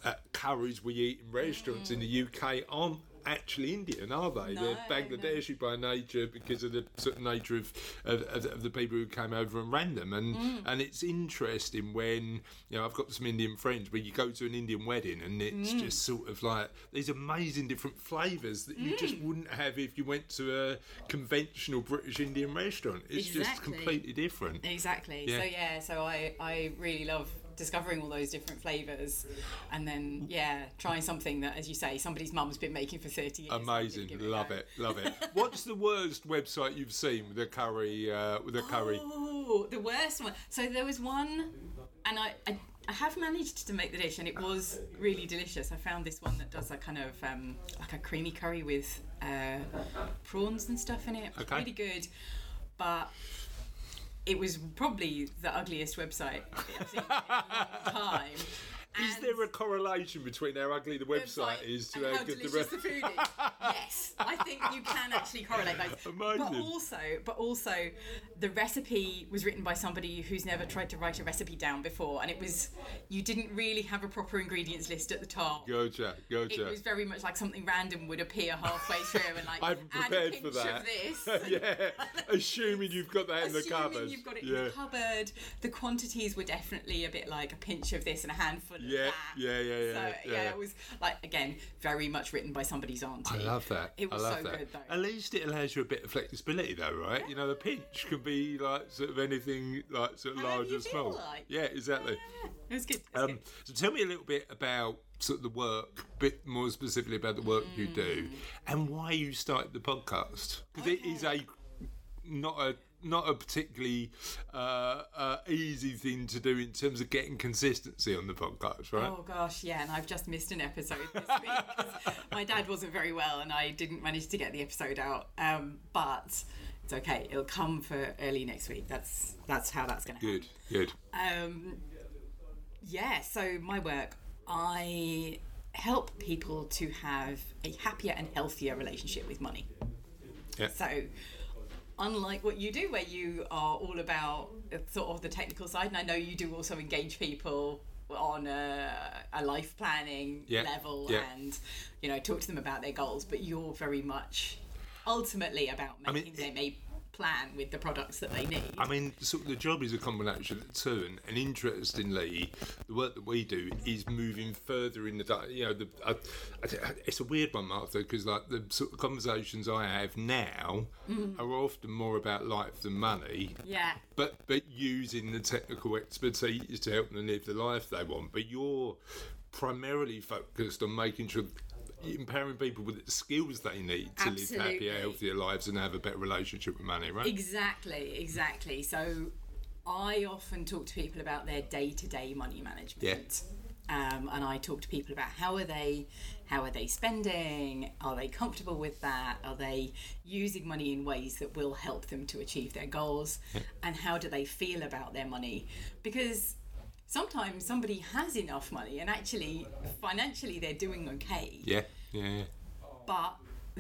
Speaker 1: uh, curries we eat in restaurants in the UK aren't actually Indian, are they?
Speaker 5: No,
Speaker 1: They're
Speaker 5: no.
Speaker 1: Bangladeshi by nature because of the sort of nature of, of, of, the people who came over and ran them. And
Speaker 5: Mm.
Speaker 1: and it's interesting when you know I've got some Indian friends, but you go to an Indian wedding and it's
Speaker 5: Mm.
Speaker 1: just sort of like these amazing different flavours that you
Speaker 5: Mm.
Speaker 1: just wouldn't have if you went to a conventional British Indian restaurant. It's just completely different.
Speaker 5: Exactly.
Speaker 1: Yeah.
Speaker 5: So yeah, so I I really love discovering all those different flavors, and then yeah, trying something that, as you say, somebody's mum's been making for thirty years.
Speaker 1: Amazing, love it, love it. What's the worst website you've seen with a curry? Uh, with a curry,
Speaker 5: Oh, the worst one. So there was one, and I, I I have managed to make the dish, and it was really delicious. I found this one that does a kind of um, like a creamy curry with uh, prawns and stuff in it. It
Speaker 1: Okay.
Speaker 5: Really good, but. It was probably the ugliest website I've seen in a long time.
Speaker 1: Is there a correlation between how ugly the website
Speaker 5: website
Speaker 1: is to how
Speaker 5: how
Speaker 1: good the re-
Speaker 5: the food is. yes, I think you can actually correlate those. But also, but also, the recipe was written by somebody who's never tried to write a recipe down before, and it was you didn't really have a proper ingredients list at the top.
Speaker 1: Gotcha,
Speaker 5: It was very much like something random would appear halfway through, and like
Speaker 1: I haven't
Speaker 5: add a
Speaker 1: prepared
Speaker 5: pinch
Speaker 1: for that.
Speaker 5: of this.
Speaker 1: yeah, assuming you've got that in the cupboard.
Speaker 5: You've got it in the cupboard, the quantities were definitely a bit like a pinch of this and a handful of
Speaker 1: Yeah, yeah, yeah, yeah,
Speaker 5: So
Speaker 1: yeah.
Speaker 5: yeah, it was like again very much written by somebody's auntie.
Speaker 1: I love that.
Speaker 5: It was
Speaker 1: I love
Speaker 5: so
Speaker 1: that.
Speaker 5: good though.
Speaker 1: At least it allows you a bit of flexibility, though, right? You know, the pinch can be like sort of anything, like sort of large
Speaker 5: you
Speaker 1: or small.
Speaker 5: like.
Speaker 1: Yeah, exactly.
Speaker 5: Yeah, it was good. It was
Speaker 1: Um,
Speaker 5: good.
Speaker 1: so tell me a little bit about sort of the work, a bit more specifically about the work you
Speaker 5: Mm.
Speaker 1: do, and why you started the podcast because it is a not a not a particularly uh, uh, easy thing to do in terms of getting consistency on the podcast, right?
Speaker 5: Oh gosh, yeah, and I've just missed an episode this week. My dad wasn't very well, and I didn't manage to get the episode out. Um, but it's okay; it'll come for early next week. That's that's how that's going to happen.
Speaker 1: Good, good.
Speaker 5: Um, yeah, so my work, I help people to have a happier and healthier relationship with money.
Speaker 1: Yeah.
Speaker 5: So, unlike what you do, where you are all about sort of the technical side, and I know you do also engage people on a, a life planning
Speaker 1: Yeah,
Speaker 5: level
Speaker 1: yeah.
Speaker 5: and you know talk to them about their goals, but you're very much ultimately about
Speaker 1: I mean,
Speaker 5: making them a plan with the products that they need.
Speaker 1: I mean, of the job is a combination of the two, and, and interestingly, the work that we do is moving further in the. You know, the I, I, it's a weird one, Martha, because like the sort of conversations I have now mm. are often more about life than money.
Speaker 5: yeah.
Speaker 1: But but using the technical expertise to help them live the life they want. But you're primarily focused on making sure. Empowering people with the skills they need to live
Speaker 5: Absolutely.
Speaker 1: happier, healthier lives and have a better relationship with money, right?
Speaker 5: Exactly, exactly. So I often talk to people about their day-to-day money management. Um, and I talk to people about how are they how are they spending? Are they comfortable with that? Are they using money in ways that will help them to achieve their goals? And how do they feel about their money? Because sometimes somebody has enough money and actually financially they're doing okay,
Speaker 1: Yeah, yeah, yeah.
Speaker 5: but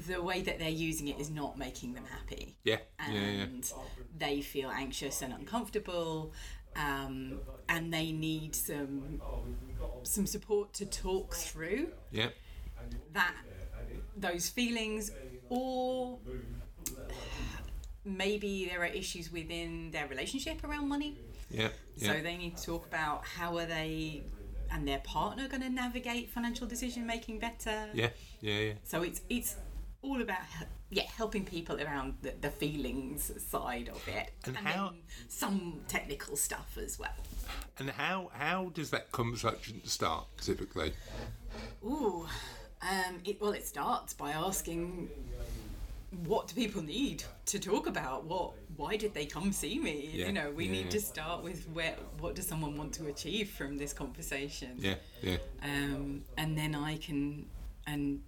Speaker 5: the way that they're using it is not making them happy
Speaker 1: Yeah, yeah, yeah.
Speaker 5: and they feel anxious and uncomfortable um, and they need some some support to talk through
Speaker 1: Yeah,
Speaker 5: that those feelings or maybe there are issues within their relationship around money
Speaker 1: yeah, yeah.
Speaker 5: so they need to talk about how are they and their partner going to navigate financial decision making better
Speaker 1: yeah, yeah, yeah.
Speaker 5: so it's it's all about yeah helping people around the, the feelings side of it,
Speaker 1: And how-
Speaker 5: then some technical stuff as well.
Speaker 1: And how how does that conversation start typically?
Speaker 5: Ooh, um, it, well, it starts by asking what do people need to talk about? What why did they come see me?
Speaker 1: Yeah,
Speaker 5: You know, we
Speaker 1: yeah,
Speaker 5: need to start with where what does someone want to achieve from this conversation?
Speaker 1: Yeah, yeah,
Speaker 5: um, and then I can and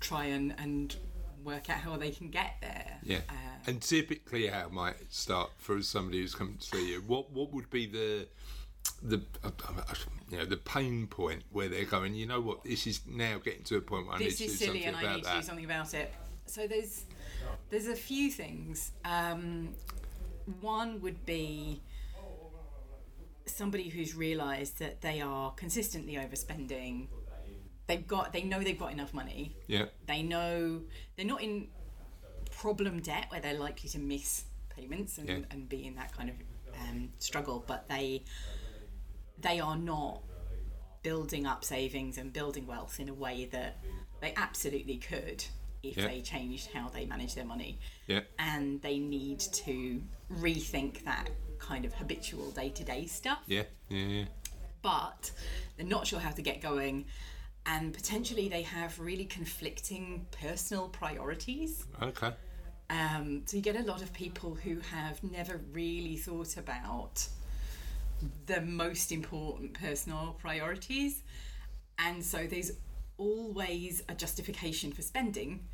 Speaker 5: try and, and work out how they can get there.
Speaker 1: yeah.
Speaker 5: Uh,
Speaker 1: and typically, how might start for somebody who's come to see you? What what would be the the uh, you know the pain point where they're going? You know what? This is now getting to a point where I
Speaker 5: this
Speaker 1: need to
Speaker 5: is
Speaker 1: do
Speaker 5: silly
Speaker 1: something
Speaker 5: and I
Speaker 1: about
Speaker 5: need to do
Speaker 1: that.
Speaker 5: something about it. So there's there's a few things. Um, one would be somebody who's realised that they are consistently overspending. They've got they know they've got enough money.
Speaker 1: Yeah,
Speaker 5: They know they're not in problem debt where they're likely to miss payments and,
Speaker 1: Yeah.
Speaker 5: and be in that kind of um, struggle, but they they are not building up savings and building wealth in a way that they absolutely could if
Speaker 1: Yeah.
Speaker 5: they changed how they manage their money.
Speaker 1: yeah,
Speaker 5: And they need to rethink that kind of habitual day to day stuff
Speaker 1: yeah, yeah, yeah.
Speaker 5: but they're not sure how to get going and potentially they have really conflicting personal priorities
Speaker 1: Okay.
Speaker 5: um, so you get a lot of people who have never really thought about the most important personal priorities and so there's always a justification for spending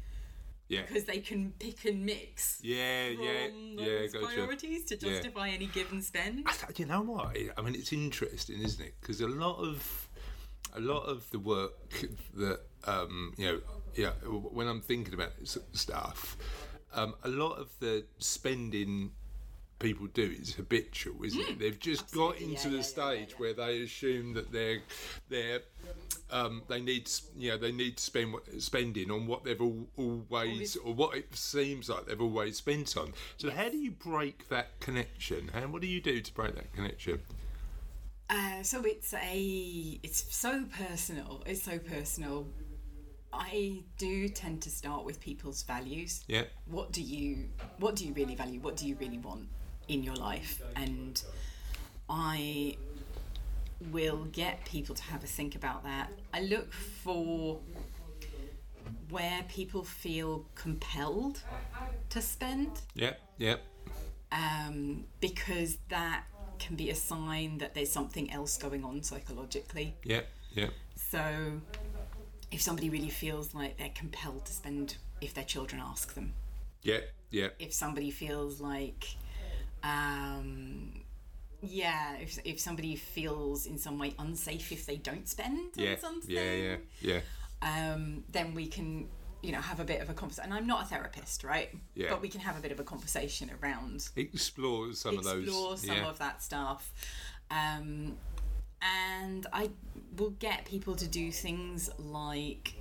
Speaker 1: Yeah,
Speaker 5: because they can pick and mix
Speaker 1: yeah, yeah, yeah. Gotcha.
Speaker 5: priorities to
Speaker 1: Yeah.
Speaker 5: justify any given spend
Speaker 1: I th- you know what? I mean, it's interesting, isn't it? Because a lot of a lot of the work that um, you know, yeah, when I'm thinking about this stuff, um, a lot of the spending people do is habitual, isn't it? They've just got into
Speaker 5: yeah,
Speaker 1: the
Speaker 5: yeah,
Speaker 1: stage
Speaker 5: yeah.
Speaker 1: where they assume that they're they're um, they need you know they need to spend what- spending on what they've all, always or what it seems like they've always spent on. So how do you break that connection? And what do you do to break that connection?
Speaker 5: Uh, so it's a it's so personal. It's so personal. I do tend to start with people's values.
Speaker 1: Yeah,
Speaker 5: What do you what do you really value? What do you really want in your life? And I will get people to have a think about that. I look for where people feel compelled to spend
Speaker 1: yeah, yeah,
Speaker 5: um, because that can be a sign that there's something else going on psychologically.
Speaker 1: Yeah, yeah,
Speaker 5: So, if somebody really feels like they're compelled to spend if their children ask them,
Speaker 1: yeah, yeah,
Speaker 5: if somebody feels like, um, yeah, if, if somebody feels in some way unsafe if they don't spend
Speaker 1: yeah,
Speaker 5: on something,
Speaker 1: yeah, yeah, yeah.
Speaker 5: um, then we can, you know, have a bit of a conversation. And I'm not a therapist, right?
Speaker 1: Yeah.
Speaker 5: But we can have a bit of a conversation around
Speaker 1: Explore some
Speaker 5: explore
Speaker 1: of those.
Speaker 5: Explore some
Speaker 1: yeah.
Speaker 5: of that stuff. Um, and I will get people to do things like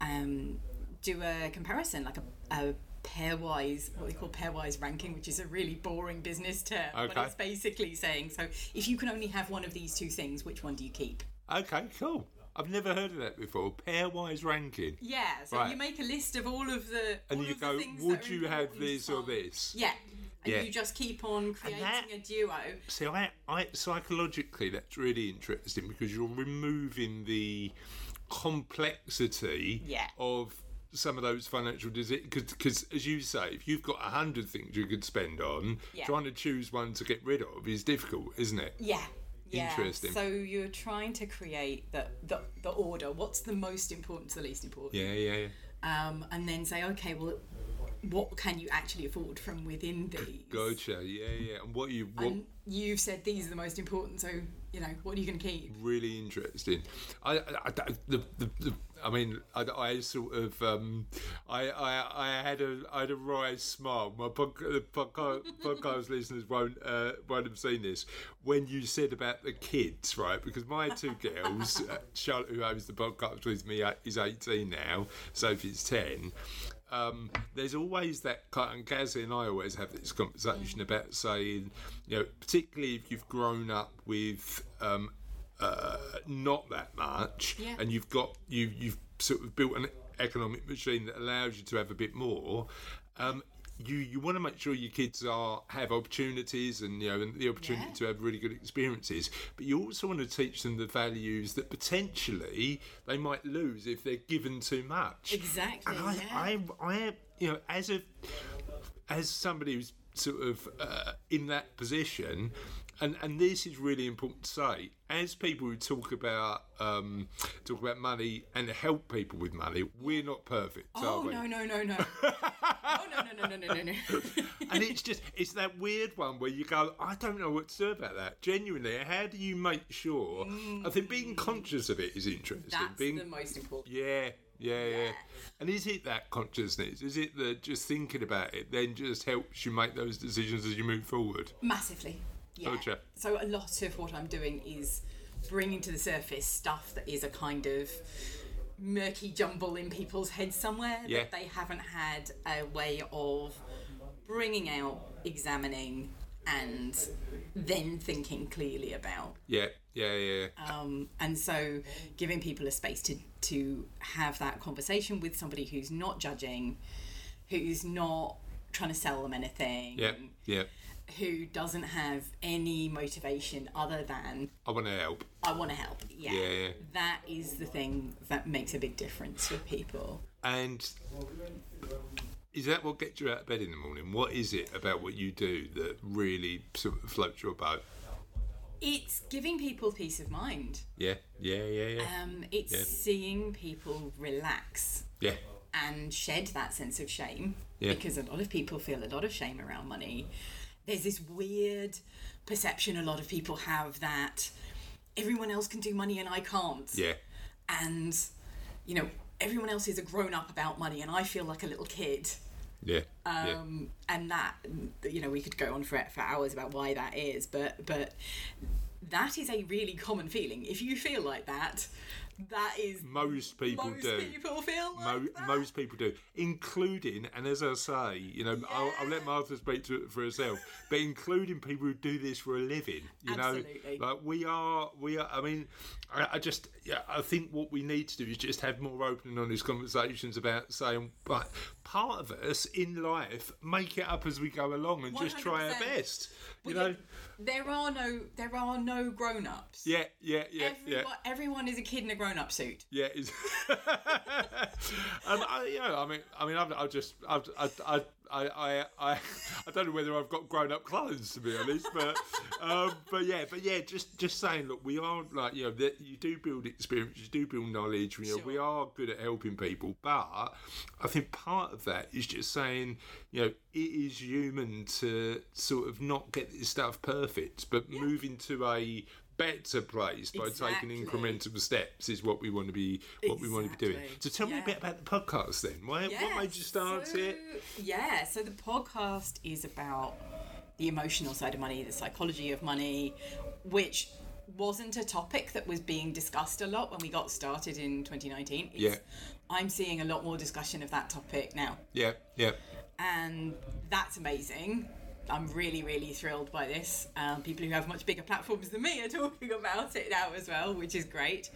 Speaker 5: um, do a comparison, like a, a pairwise, what they call pairwise ranking, which is a really boring business term. But it's basically saying, so if you can only have one of these two things, which one do you keep?
Speaker 1: Okay, cool. I've never heard of that before. Pairwise ranking.
Speaker 5: Yeah, so
Speaker 1: Right.
Speaker 5: you make a list of all of the
Speaker 1: And you go, would you have this or this?
Speaker 5: Yeah. And
Speaker 1: Yeah.
Speaker 5: you just keep on creating
Speaker 1: that-
Speaker 5: a duo.
Speaker 1: See, I, I psychologically, that's really interesting because you're removing the complexity
Speaker 5: Yeah.
Speaker 1: of some of those financial decisions. Because, as you say, if you've got a hundred things you could spend on,
Speaker 5: Yeah.
Speaker 1: trying to choose one to get rid of is difficult, isn't it?
Speaker 5: Yeah. Yeah.
Speaker 1: Interesting.
Speaker 5: So you're trying to create the, the the order. What's the most important to the least important?
Speaker 1: Yeah, yeah, yeah.
Speaker 5: Um, and then say, okay, well, what can you actually afford from within these?
Speaker 1: Gotcha. Yeah, yeah. And what you what
Speaker 5: And you've said these are the most important. So you know, what are you going to keep?
Speaker 1: really interesting. I, I, I the, the, the, I mean, I, I sort of, um, I, I, I had a, I had a wry smile. My podcast, podcast listeners won't, uh, won't have seen this when you said about the kids, right? Because my two girls, uh, Charlotte, who owns the podcast with me, uh, is eighteen now. Sophie's ten. Um, there's always that kind and Gazzy and I always have this conversation about saying, you know, particularly if you've grown up with um, uh, not that much,
Speaker 5: Yeah.
Speaker 1: and you've got you you've sort of built an economic machine that allows you to have a bit more. Um, you you want to make sure your kids are have opportunities and you know and the opportunity
Speaker 5: Yeah.
Speaker 1: to have really good experiences, but you also want to teach them the values that potentially they might lose if they're given too much.
Speaker 5: Exactly.
Speaker 1: And I,
Speaker 5: yeah.
Speaker 1: I, I, you know, as a, as somebody who's sort of uh, in that position, and and this is really important to say, as people who talk about um, talk about money and help people with money, we're not perfect,
Speaker 5: oh no no no no. oh no no no no no no
Speaker 1: and it's just it's that weird one where you go i don't know what to do about that genuinely how do you make sure i think being conscious of it is interesting
Speaker 5: That's
Speaker 1: being
Speaker 5: the most important.
Speaker 1: yeah yeah, yeah. And is it that consciousness? Is it that just thinking about it then just helps you make those decisions as you move forward?
Speaker 5: Massively. Yeah.
Speaker 1: Gotcha.
Speaker 5: So a lot of what I'm doing is bringing to the surface stuff that is a kind of murky jumble in people's heads somewhere
Speaker 1: Yeah.
Speaker 5: that they haven't had a way of bringing out, examining, and then thinking clearly about.
Speaker 1: Yeah, yeah, yeah.
Speaker 5: Um, and so giving people a space to, to have that conversation with somebody who's not judging, who's not trying to sell them anything
Speaker 1: Yeah, yeah.
Speaker 5: Who doesn't have any motivation other than
Speaker 1: I want to help.
Speaker 5: I want to help. Yeah.
Speaker 1: Yeah, yeah.
Speaker 5: That is the thing that makes a big difference with people.
Speaker 1: And is that what gets you out of bed in the morning? What is it about what you do that really sort of floats your boat?
Speaker 5: It's giving people peace of mind.
Speaker 1: Yeah, yeah, yeah, yeah.
Speaker 5: Um, it's
Speaker 1: Yeah.
Speaker 5: seeing people relax
Speaker 1: Yeah,
Speaker 5: and shed that sense of shame
Speaker 1: Yeah.
Speaker 5: because a lot of people feel a lot of shame around money. There's this weird perception a lot of people have that everyone else can do money and I can't.
Speaker 1: yeah,
Speaker 5: and you know everyone else is a grown up about money and i feel like a little kid
Speaker 1: yeah, yeah.
Speaker 5: um, and that you know we could go on for for hours about why that is but but that is a really common feeling if you feel like that that is
Speaker 1: Most people
Speaker 5: most
Speaker 1: do.
Speaker 5: people feel like
Speaker 1: Mo- most people do, including, and as I say, you know, I'll, I'll let Martha speak to it for herself, but including people who do this for a living. You
Speaker 5: Absolutely.
Speaker 1: know, like we are, we are. I mean, I, I just, yeah, I think what we need to do is just have more open and honest conversations about saying, but part of us in life make it up as we go along and just try our best. You
Speaker 5: Well,
Speaker 1: know,
Speaker 5: there are no there are no grown-ups
Speaker 1: yeah, yeah, yeah,
Speaker 5: everyone,
Speaker 1: yeah.
Speaker 5: everyone is a kid and a grown grown-up suit.
Speaker 1: Yeah, it's, um, I, yeah. I mean, I mean, I've, I've just, I've, I, I, I, I, I, I don't know whether I've got grown-up clothes to be honest, but, um, but yeah, but yeah, just, just saying, look, we are like, you know, that you do build experience, you do build knowledge, you know, we are good at helping people, but I think part of that is just saying, you know, it is human to sort of not get this stuff perfect, but move into a better place by taking incremental steps is what we want to be what we want to be doing. So tell me a bit about the podcast then. Why, what made you start
Speaker 5: so,
Speaker 1: it?
Speaker 5: Yeah, so the podcast is about the emotional side of money, the psychology of money, which wasn't a topic that was being discussed a lot when we got started in 2019. It's-
Speaker 1: Yeah.
Speaker 5: I'm seeing a lot more discussion of that topic now,
Speaker 1: Yeah, yeah,
Speaker 5: and that's amazing. I'm really, really thrilled by this. Um, people who have much bigger platforms than me are talking about it now as well, which is great.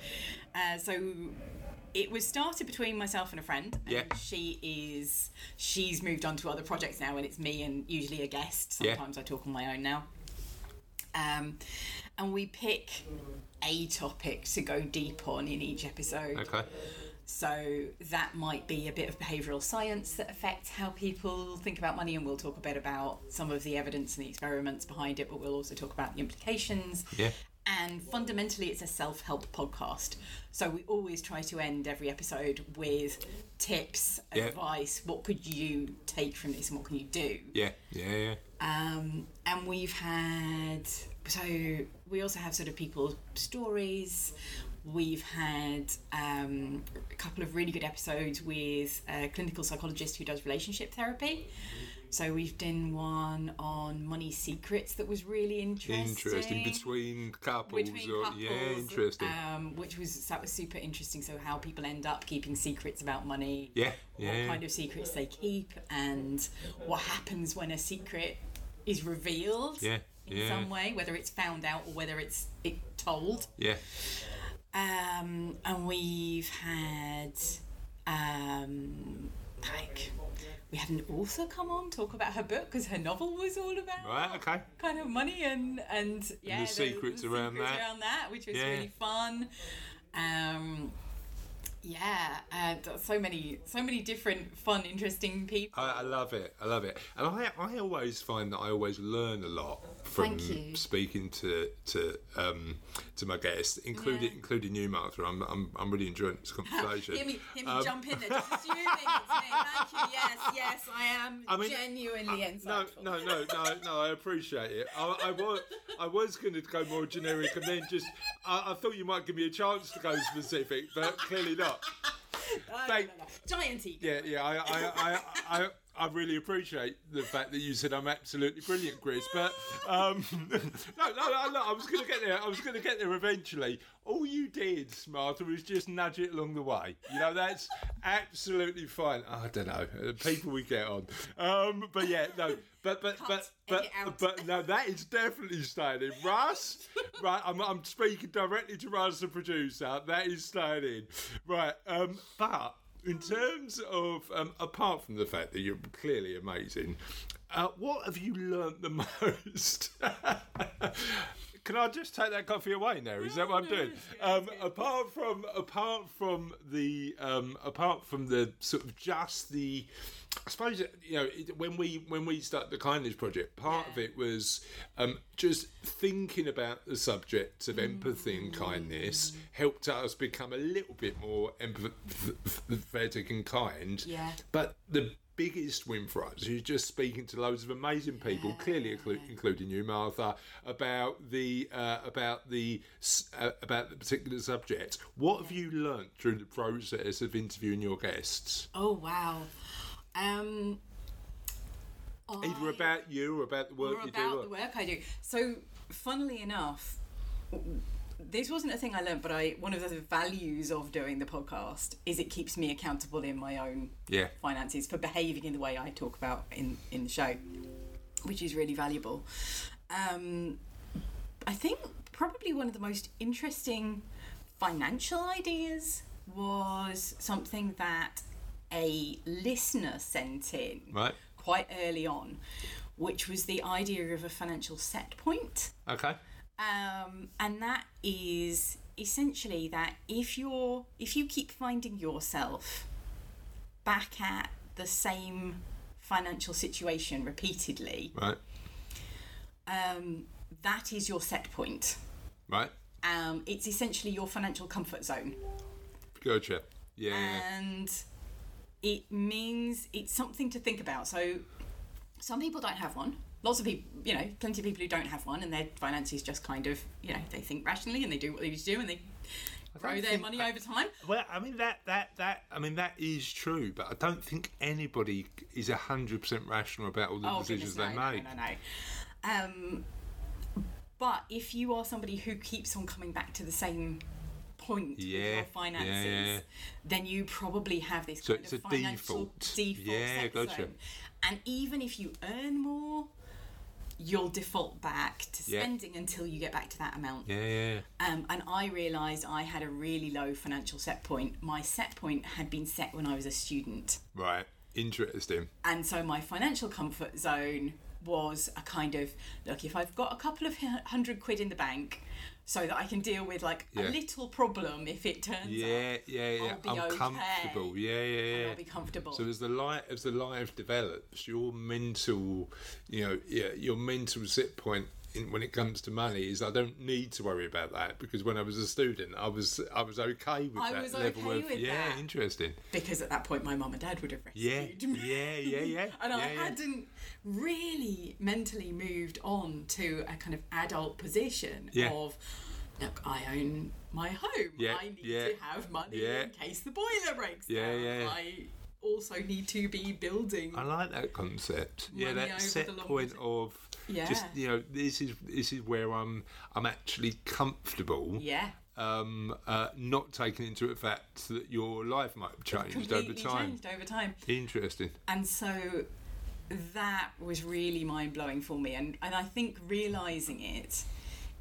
Speaker 5: Uh, so it was started between myself and a friend. And
Speaker 1: Yeah.
Speaker 5: She is she's moved on to other projects now, and it's me and usually a guest.
Speaker 1: Yeah.
Speaker 5: Sometimes I talk on my own now. Um, and we pick a topic to go deep on in each episode.
Speaker 1: okay.
Speaker 5: So that might be a bit of behavioural science that affects how people think about money, and we'll talk a bit about some of the evidence and the experiments behind it, but we'll also talk about the implications.
Speaker 1: Yeah.
Speaker 5: And fundamentally, it's a self help podcast. So we always try to end every episode with tips,
Speaker 1: Yeah.
Speaker 5: advice. What could you take from this and what can you do?
Speaker 1: Yeah, yeah, yeah.
Speaker 5: Um, and we've had so we also have sort of people's stories. We've had um, a couple of really good episodes with a clinical psychologist who does relationship therapy. So we've done one on money secrets that was really interesting.
Speaker 1: Interesting between couples,
Speaker 5: Between
Speaker 1: or
Speaker 5: couples,
Speaker 1: yeah, interesting.
Speaker 5: Um, which was that was super interesting. So how people end up keeping secrets about money
Speaker 1: yeah,
Speaker 5: what kind of secrets they keep and what happens when a secret is revealed
Speaker 1: yeah,
Speaker 5: in
Speaker 1: yeah,
Speaker 5: some way, whether it's found out or whether it's it told.
Speaker 1: yeah.
Speaker 5: Um, and we've had um, like we had an author come on talk about her book because her novel was all about
Speaker 1: Right, okay.
Speaker 5: kind of money and and yeah
Speaker 1: the secrets around that.
Speaker 5: around that which was
Speaker 1: Yeah.
Speaker 5: really fun um yeah and so many so many different fun interesting people
Speaker 1: I, I love it. I love it, and I, I always find that I always learn a lot from
Speaker 5: Thank you.
Speaker 1: speaking to to um, to my guests, including
Speaker 5: Yeah.
Speaker 1: including you, Martha. I'm, I'm I'm really enjoying this conversation.
Speaker 5: Hear me, hear me
Speaker 1: Um,
Speaker 5: jump in there, just assuming it's me. Thank you. Yes, yes, I am
Speaker 1: I mean,
Speaker 5: genuinely
Speaker 1: No,
Speaker 5: insightful.
Speaker 1: no, no, no, no. no. I appreciate it. I, I was, I was going to go more generic, and then just, I, I thought you might give me a chance to go specific, but clearly not.
Speaker 5: No, no,
Speaker 1: thank-
Speaker 5: no, no. Giant ego.
Speaker 1: Yeah, yeah. I, I, I, I, I really appreciate the fact that you said I'm absolutely brilliant, Chris. But um, no, no, no, no. I was going to get there. I was going to get there eventually. All you did, Martha, was just nudge it along the way. You know, that's absolutely fine. I don't know. People we get on. Um, but yeah, no. But but
Speaker 5: Cut,
Speaker 1: but but but no, that is definitely staying in. Russ, right? I'm, I'm speaking directly to Russ, the producer. That is staying in. Right. Um, but in terms of um, apart from the fact that you're clearly amazing, uh, what have you learnt the most? Can I just take that coffee away now? Is that what I'm doing? Um, apart from apart from the um, apart from the sort of just the, I suppose you know it, when we when we started the kindness project, part of it was um, just thinking about the subject of empathy and kindness helped us become a little bit more empathetic and kind.
Speaker 5: Yeah.
Speaker 1: But the biggest win for us is just speaking to loads of amazing people, clearly inclu- including you, Martha, about the uh, about the uh, about the particular subject. What have you learnt through the process of interviewing your guests,
Speaker 5: Oh wow. Um.
Speaker 1: either
Speaker 5: I-
Speaker 1: about you or about the work
Speaker 5: or
Speaker 1: you
Speaker 5: about
Speaker 1: do?
Speaker 5: the work I do. So, funnily enough, this wasn't a thing I learned, but I one of the values of doing the podcast is it keeps me accountable in my own
Speaker 1: Yeah,
Speaker 5: finances for behaving in the way I talk about in in the show, which is really valuable. Um, I think probably one of the most interesting financial ideas was something that a listener sent in
Speaker 1: right.
Speaker 5: quite early on, which was the idea of a financial set point.
Speaker 1: Okay.
Speaker 5: Um, and that is essentially that if you're if you keep finding yourself back at the same financial situation repeatedly,
Speaker 1: Right.
Speaker 5: um, that is your set point.
Speaker 1: Right.
Speaker 5: Um, it's essentially your financial comfort zone.
Speaker 1: Gotcha. Yeah.
Speaker 5: and it means it's something to think about. So, some people don't have one. Lots of people, you know, plenty of people who don't have one, and their finances just kind of, you know, they think rationally and they do what they need to do, and they grow their
Speaker 1: think
Speaker 5: money over time.
Speaker 1: Well, I mean that that that I mean that is true, but I don't think anybody is hundred percent rational about all the
Speaker 5: Oh,
Speaker 1: decisions
Speaker 5: goodness,
Speaker 1: they
Speaker 5: no,
Speaker 1: make.
Speaker 5: no, no, no. Um, but if you are somebody who keeps on coming back to the same point with your finances,
Speaker 1: yeah, yeah.
Speaker 5: then you probably have this
Speaker 1: So
Speaker 5: kind
Speaker 1: it's
Speaker 5: of
Speaker 1: a
Speaker 5: financial
Speaker 1: default.
Speaker 5: default
Speaker 1: Yeah, gotcha.
Speaker 5: zone. And even if you earn more, you'll default back to
Speaker 1: Yeah.
Speaker 5: spending until you get back to that amount.
Speaker 1: Yeah, yeah.
Speaker 5: Um, and I realised I had a really low financial set point. My set point had been set when I was a student.
Speaker 1: Right. Interesting.
Speaker 5: And so my financial comfort zone was a kind of look, if I've got a couple of hundred quid in the bank so that I can deal with like
Speaker 1: Yeah.
Speaker 5: a little problem if it turns
Speaker 1: Yeah,
Speaker 5: up,
Speaker 1: yeah, yeah.
Speaker 5: Be
Speaker 1: I'm
Speaker 5: okay.
Speaker 1: comfortable. Yeah, yeah, yeah.
Speaker 5: I'll be comfortable.
Speaker 1: So as the life as the life develops, your mental, you know, yeah, your mental zip point in, when it comes to money is I don't need to worry about that because when I was a student, I was I was okay with
Speaker 5: I
Speaker 1: that
Speaker 5: was
Speaker 1: level
Speaker 5: okay
Speaker 1: of
Speaker 5: with
Speaker 1: yeah,
Speaker 5: that.
Speaker 1: interesting.
Speaker 5: because at that point my mum and dad would have
Speaker 1: Yeah,
Speaker 5: rescued me.
Speaker 1: yeah, yeah, yeah.
Speaker 5: and I
Speaker 1: yeah, yeah.
Speaker 5: hadn't really mentally moved on to a kind of adult position
Speaker 1: Yeah.
Speaker 5: of look, I own my home.
Speaker 1: Yeah,
Speaker 5: I need
Speaker 1: yeah,
Speaker 5: to have money
Speaker 1: yeah.
Speaker 5: in case the boiler breaks
Speaker 1: Yeah,
Speaker 5: down.
Speaker 1: yeah.
Speaker 5: I also need to be building.
Speaker 1: I like that concept. yeah, that set point
Speaker 5: term.
Speaker 1: Of just you know this is this is where I'm I'm actually comfortable.
Speaker 5: yeah.
Speaker 1: Um, uh, not taking into effect that your life might have changed over time.
Speaker 5: changed over time.
Speaker 1: Interesting.
Speaker 5: And so that was really mind blowing for me. And, and I think realizing it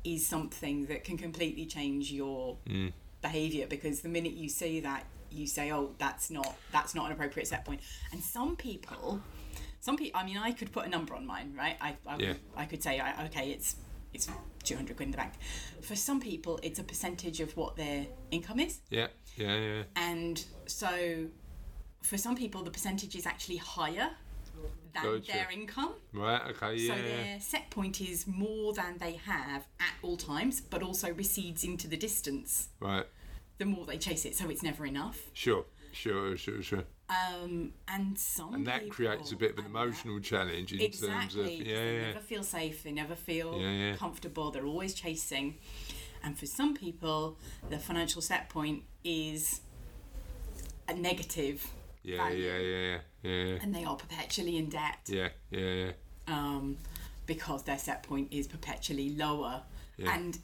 Speaker 5: is something that can completely change your
Speaker 1: Mm.
Speaker 5: behavior because the minute you see that, you say, oh, that's not that's not an appropriate set point. And some people, some people, I mean, I could put a number on mine, right? I, I,
Speaker 1: Yeah.
Speaker 5: I could say, I- okay, it's it's 200 quid in the bank. For some people, it's a percentage of what their income is.
Speaker 1: Yeah, yeah, yeah.
Speaker 5: And so for some people, the percentage is actually higher than
Speaker 1: Gotcha.
Speaker 5: their income.
Speaker 1: Right. Okay. Yeah.
Speaker 5: So their set point is more than they have at all times, but also recedes into the distance
Speaker 1: Right.
Speaker 5: the more they chase it. So it's never enough.
Speaker 1: Sure. Sure. Sure. Sure.
Speaker 5: Um, and some
Speaker 1: And that creates a bit of an
Speaker 5: and that-
Speaker 1: emotional challenge in
Speaker 5: Exactly.
Speaker 1: terms of yeah,
Speaker 5: They
Speaker 1: yeah.
Speaker 5: never feel safe. They never feel
Speaker 1: Yeah, yeah.
Speaker 5: comfortable. They're always chasing. And for some people, the financial set point is a negative
Speaker 1: Yeah,
Speaker 5: value.
Speaker 1: yeah, yeah, yeah,
Speaker 5: and they are perpetually in debt
Speaker 1: yeah, yeah, yeah.
Speaker 5: um, because their set point is perpetually lower.
Speaker 1: Yeah.
Speaker 5: And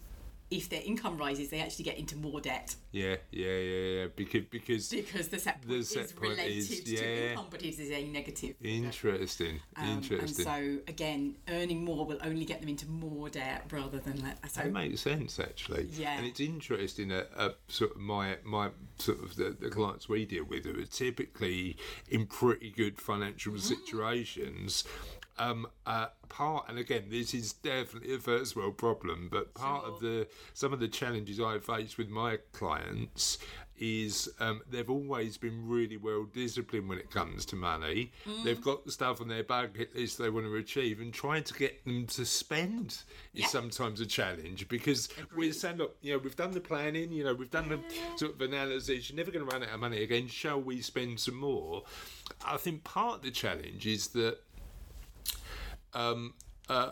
Speaker 5: if their income rises, they actually get into more debt
Speaker 1: Yeah, yeah, yeah, yeah. Because because
Speaker 5: because the set
Speaker 1: The
Speaker 5: point
Speaker 1: set
Speaker 5: is
Speaker 1: point
Speaker 5: related
Speaker 1: is-
Speaker 5: to income, but it is a negative.
Speaker 1: interesting,
Speaker 5: Um, and
Speaker 1: interesting.
Speaker 5: so again, earning more will only get them into more debt rather than let. So
Speaker 1: That makes sense actually.
Speaker 5: Yeah.
Speaker 1: And it's interesting that uh, sort of my my sort of the, the clients we deal with are typically in pretty good financial
Speaker 5: Mm.
Speaker 1: situations. Um, uh, part and again, this is definitely a first world problem, but part of the some of the challenges I face with my clients is um, they've always been really well disciplined when it comes to money.
Speaker 5: Mm.
Speaker 1: They've got the stuff on their bucket list they want to achieve, and trying to get them to spend is
Speaker 5: Yeah.
Speaker 1: sometimes a challenge because we're saying, look, you know, we've done the planning, you know, we've done the sort of analysis. You're never going to run out of money again. Shall we spend some more? I think part of the challenge is that um, uh,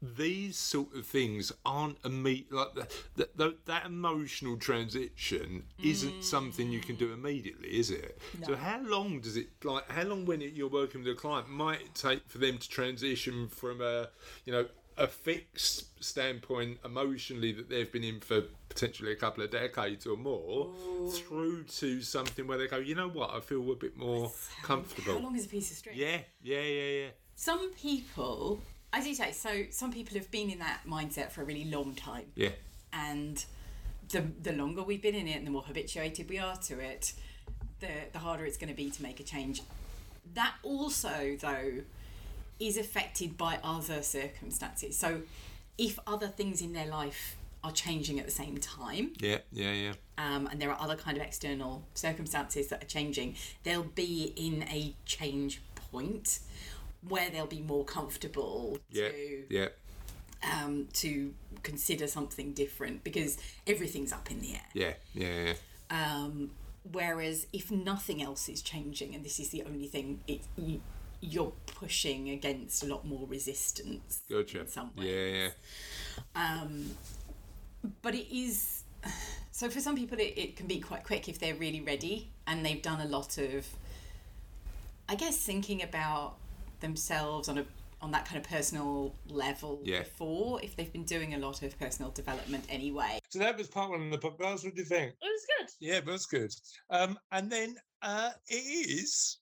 Speaker 1: these sort of things aren't immediate. Like the, the, the, that emotional transition isn't something you can do immediately, is it? So how long does it like? How long when it, you're working with a client might it take for them to transition from a you know a fixed standpoint emotionally that they've been in for potentially a couple of decades or more through to something where they go, you know what, I feel a bit more comfortable.
Speaker 5: how long is a piece of string?
Speaker 1: Yeah, yeah, yeah, yeah.
Speaker 5: Some people, as you say, so some people have been in that mindset for a really long time.
Speaker 1: Yeah,
Speaker 5: and the the longer we've been in it and the more habituated we are to it, the the harder it's going to be to make a change. That also, though, is affected by other circumstances. So, if other things in their life are changing at the same time
Speaker 6: Yeah, yeah, yeah.
Speaker 5: um, and there are other kind of external circumstances that are changing, they'll be in a change point where they'll be more comfortable
Speaker 6: Yeah,
Speaker 5: to
Speaker 6: yeah,
Speaker 5: um, to consider something different because everything's up in the air.
Speaker 6: yeah, yeah, yeah.
Speaker 5: Um, whereas if nothing else is changing and this is the only thing, it you, you're pushing against a lot more resistance
Speaker 6: Gotcha.
Speaker 5: in some way.
Speaker 6: Yeah, yeah.
Speaker 5: Um, but it is so for some people it, it can be quite quick if they're really ready and they've done a lot of i guess thinking about themselves on a on that kind of personal level
Speaker 6: Yeah.
Speaker 5: before if they've been doing a lot of personal development anyway
Speaker 1: So that was part one of the podcast. What do you think?
Speaker 4: It was good.
Speaker 1: Yeah, that's good. Um, and then uh, it is.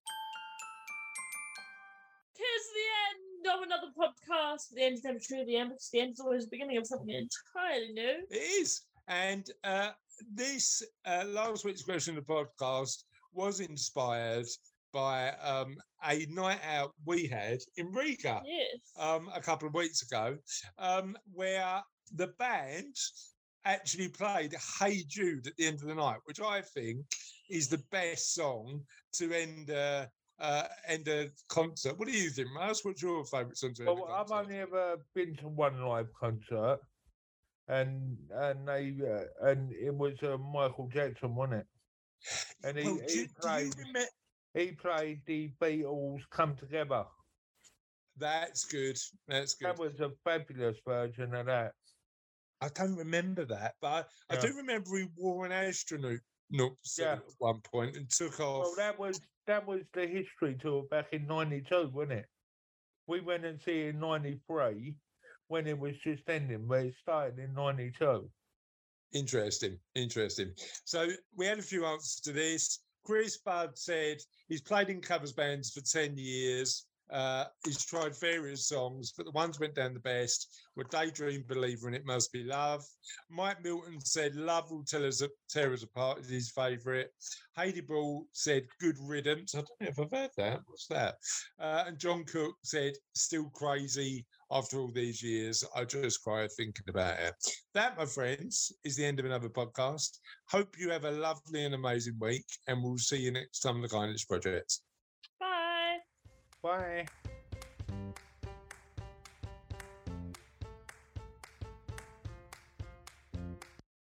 Speaker 4: Here's the end of another podcast. The end is never truly the end, the end is always the beginning of something entirely new.
Speaker 1: It is. And uh, this uh, last week's question of the podcast was inspired by um, a night out we had in Riga
Speaker 4: Yes.
Speaker 1: um, a couple of weeks ago, um, where the band actually played Hey Jude at the end of the night, which I think is the best song to end a uh, end a concert. What do you think, Russ? What's your favourite song to end a
Speaker 3: Well, I've only ever been to one live concert, and and they uh, and it was uh, Michael Jackson, wasn't it? And he,
Speaker 1: Well, do,
Speaker 3: he
Speaker 1: you- do you
Speaker 3: played
Speaker 1: remember?
Speaker 3: He played the Beatles "Come Together."
Speaker 1: That's good. That's good.
Speaker 3: That was a fabulous version of that.
Speaker 1: I don't remember that, but I, I do remember he wore an astronaut not
Speaker 3: Yeah.
Speaker 1: at one point and took off.
Speaker 3: Well, that was that was the history tour back in '92, wasn't it? We went and see it in '93 when it was just ending, but it started in '92.
Speaker 1: Interesting, interesting. So we had a few answers to this. Chris Budd said he's played in covers bands for 10 years. Uh, he's tried various songs, but the ones went down the best were Daydream Believer and It Must Be Love. Mike Milton said Love Will Tell Us Tear Us Apart is his favourite. Heidi Ball said Good Riddance. I don't know if I've heard that. What's that? Uh, and John Cook said Still Crazy after all these years. I just cry thinking about it. That, my friends, is the end of another podcast. Hope you have a lovely and amazing week, and we'll see you next time on the Kindness Project.
Speaker 3: Bye.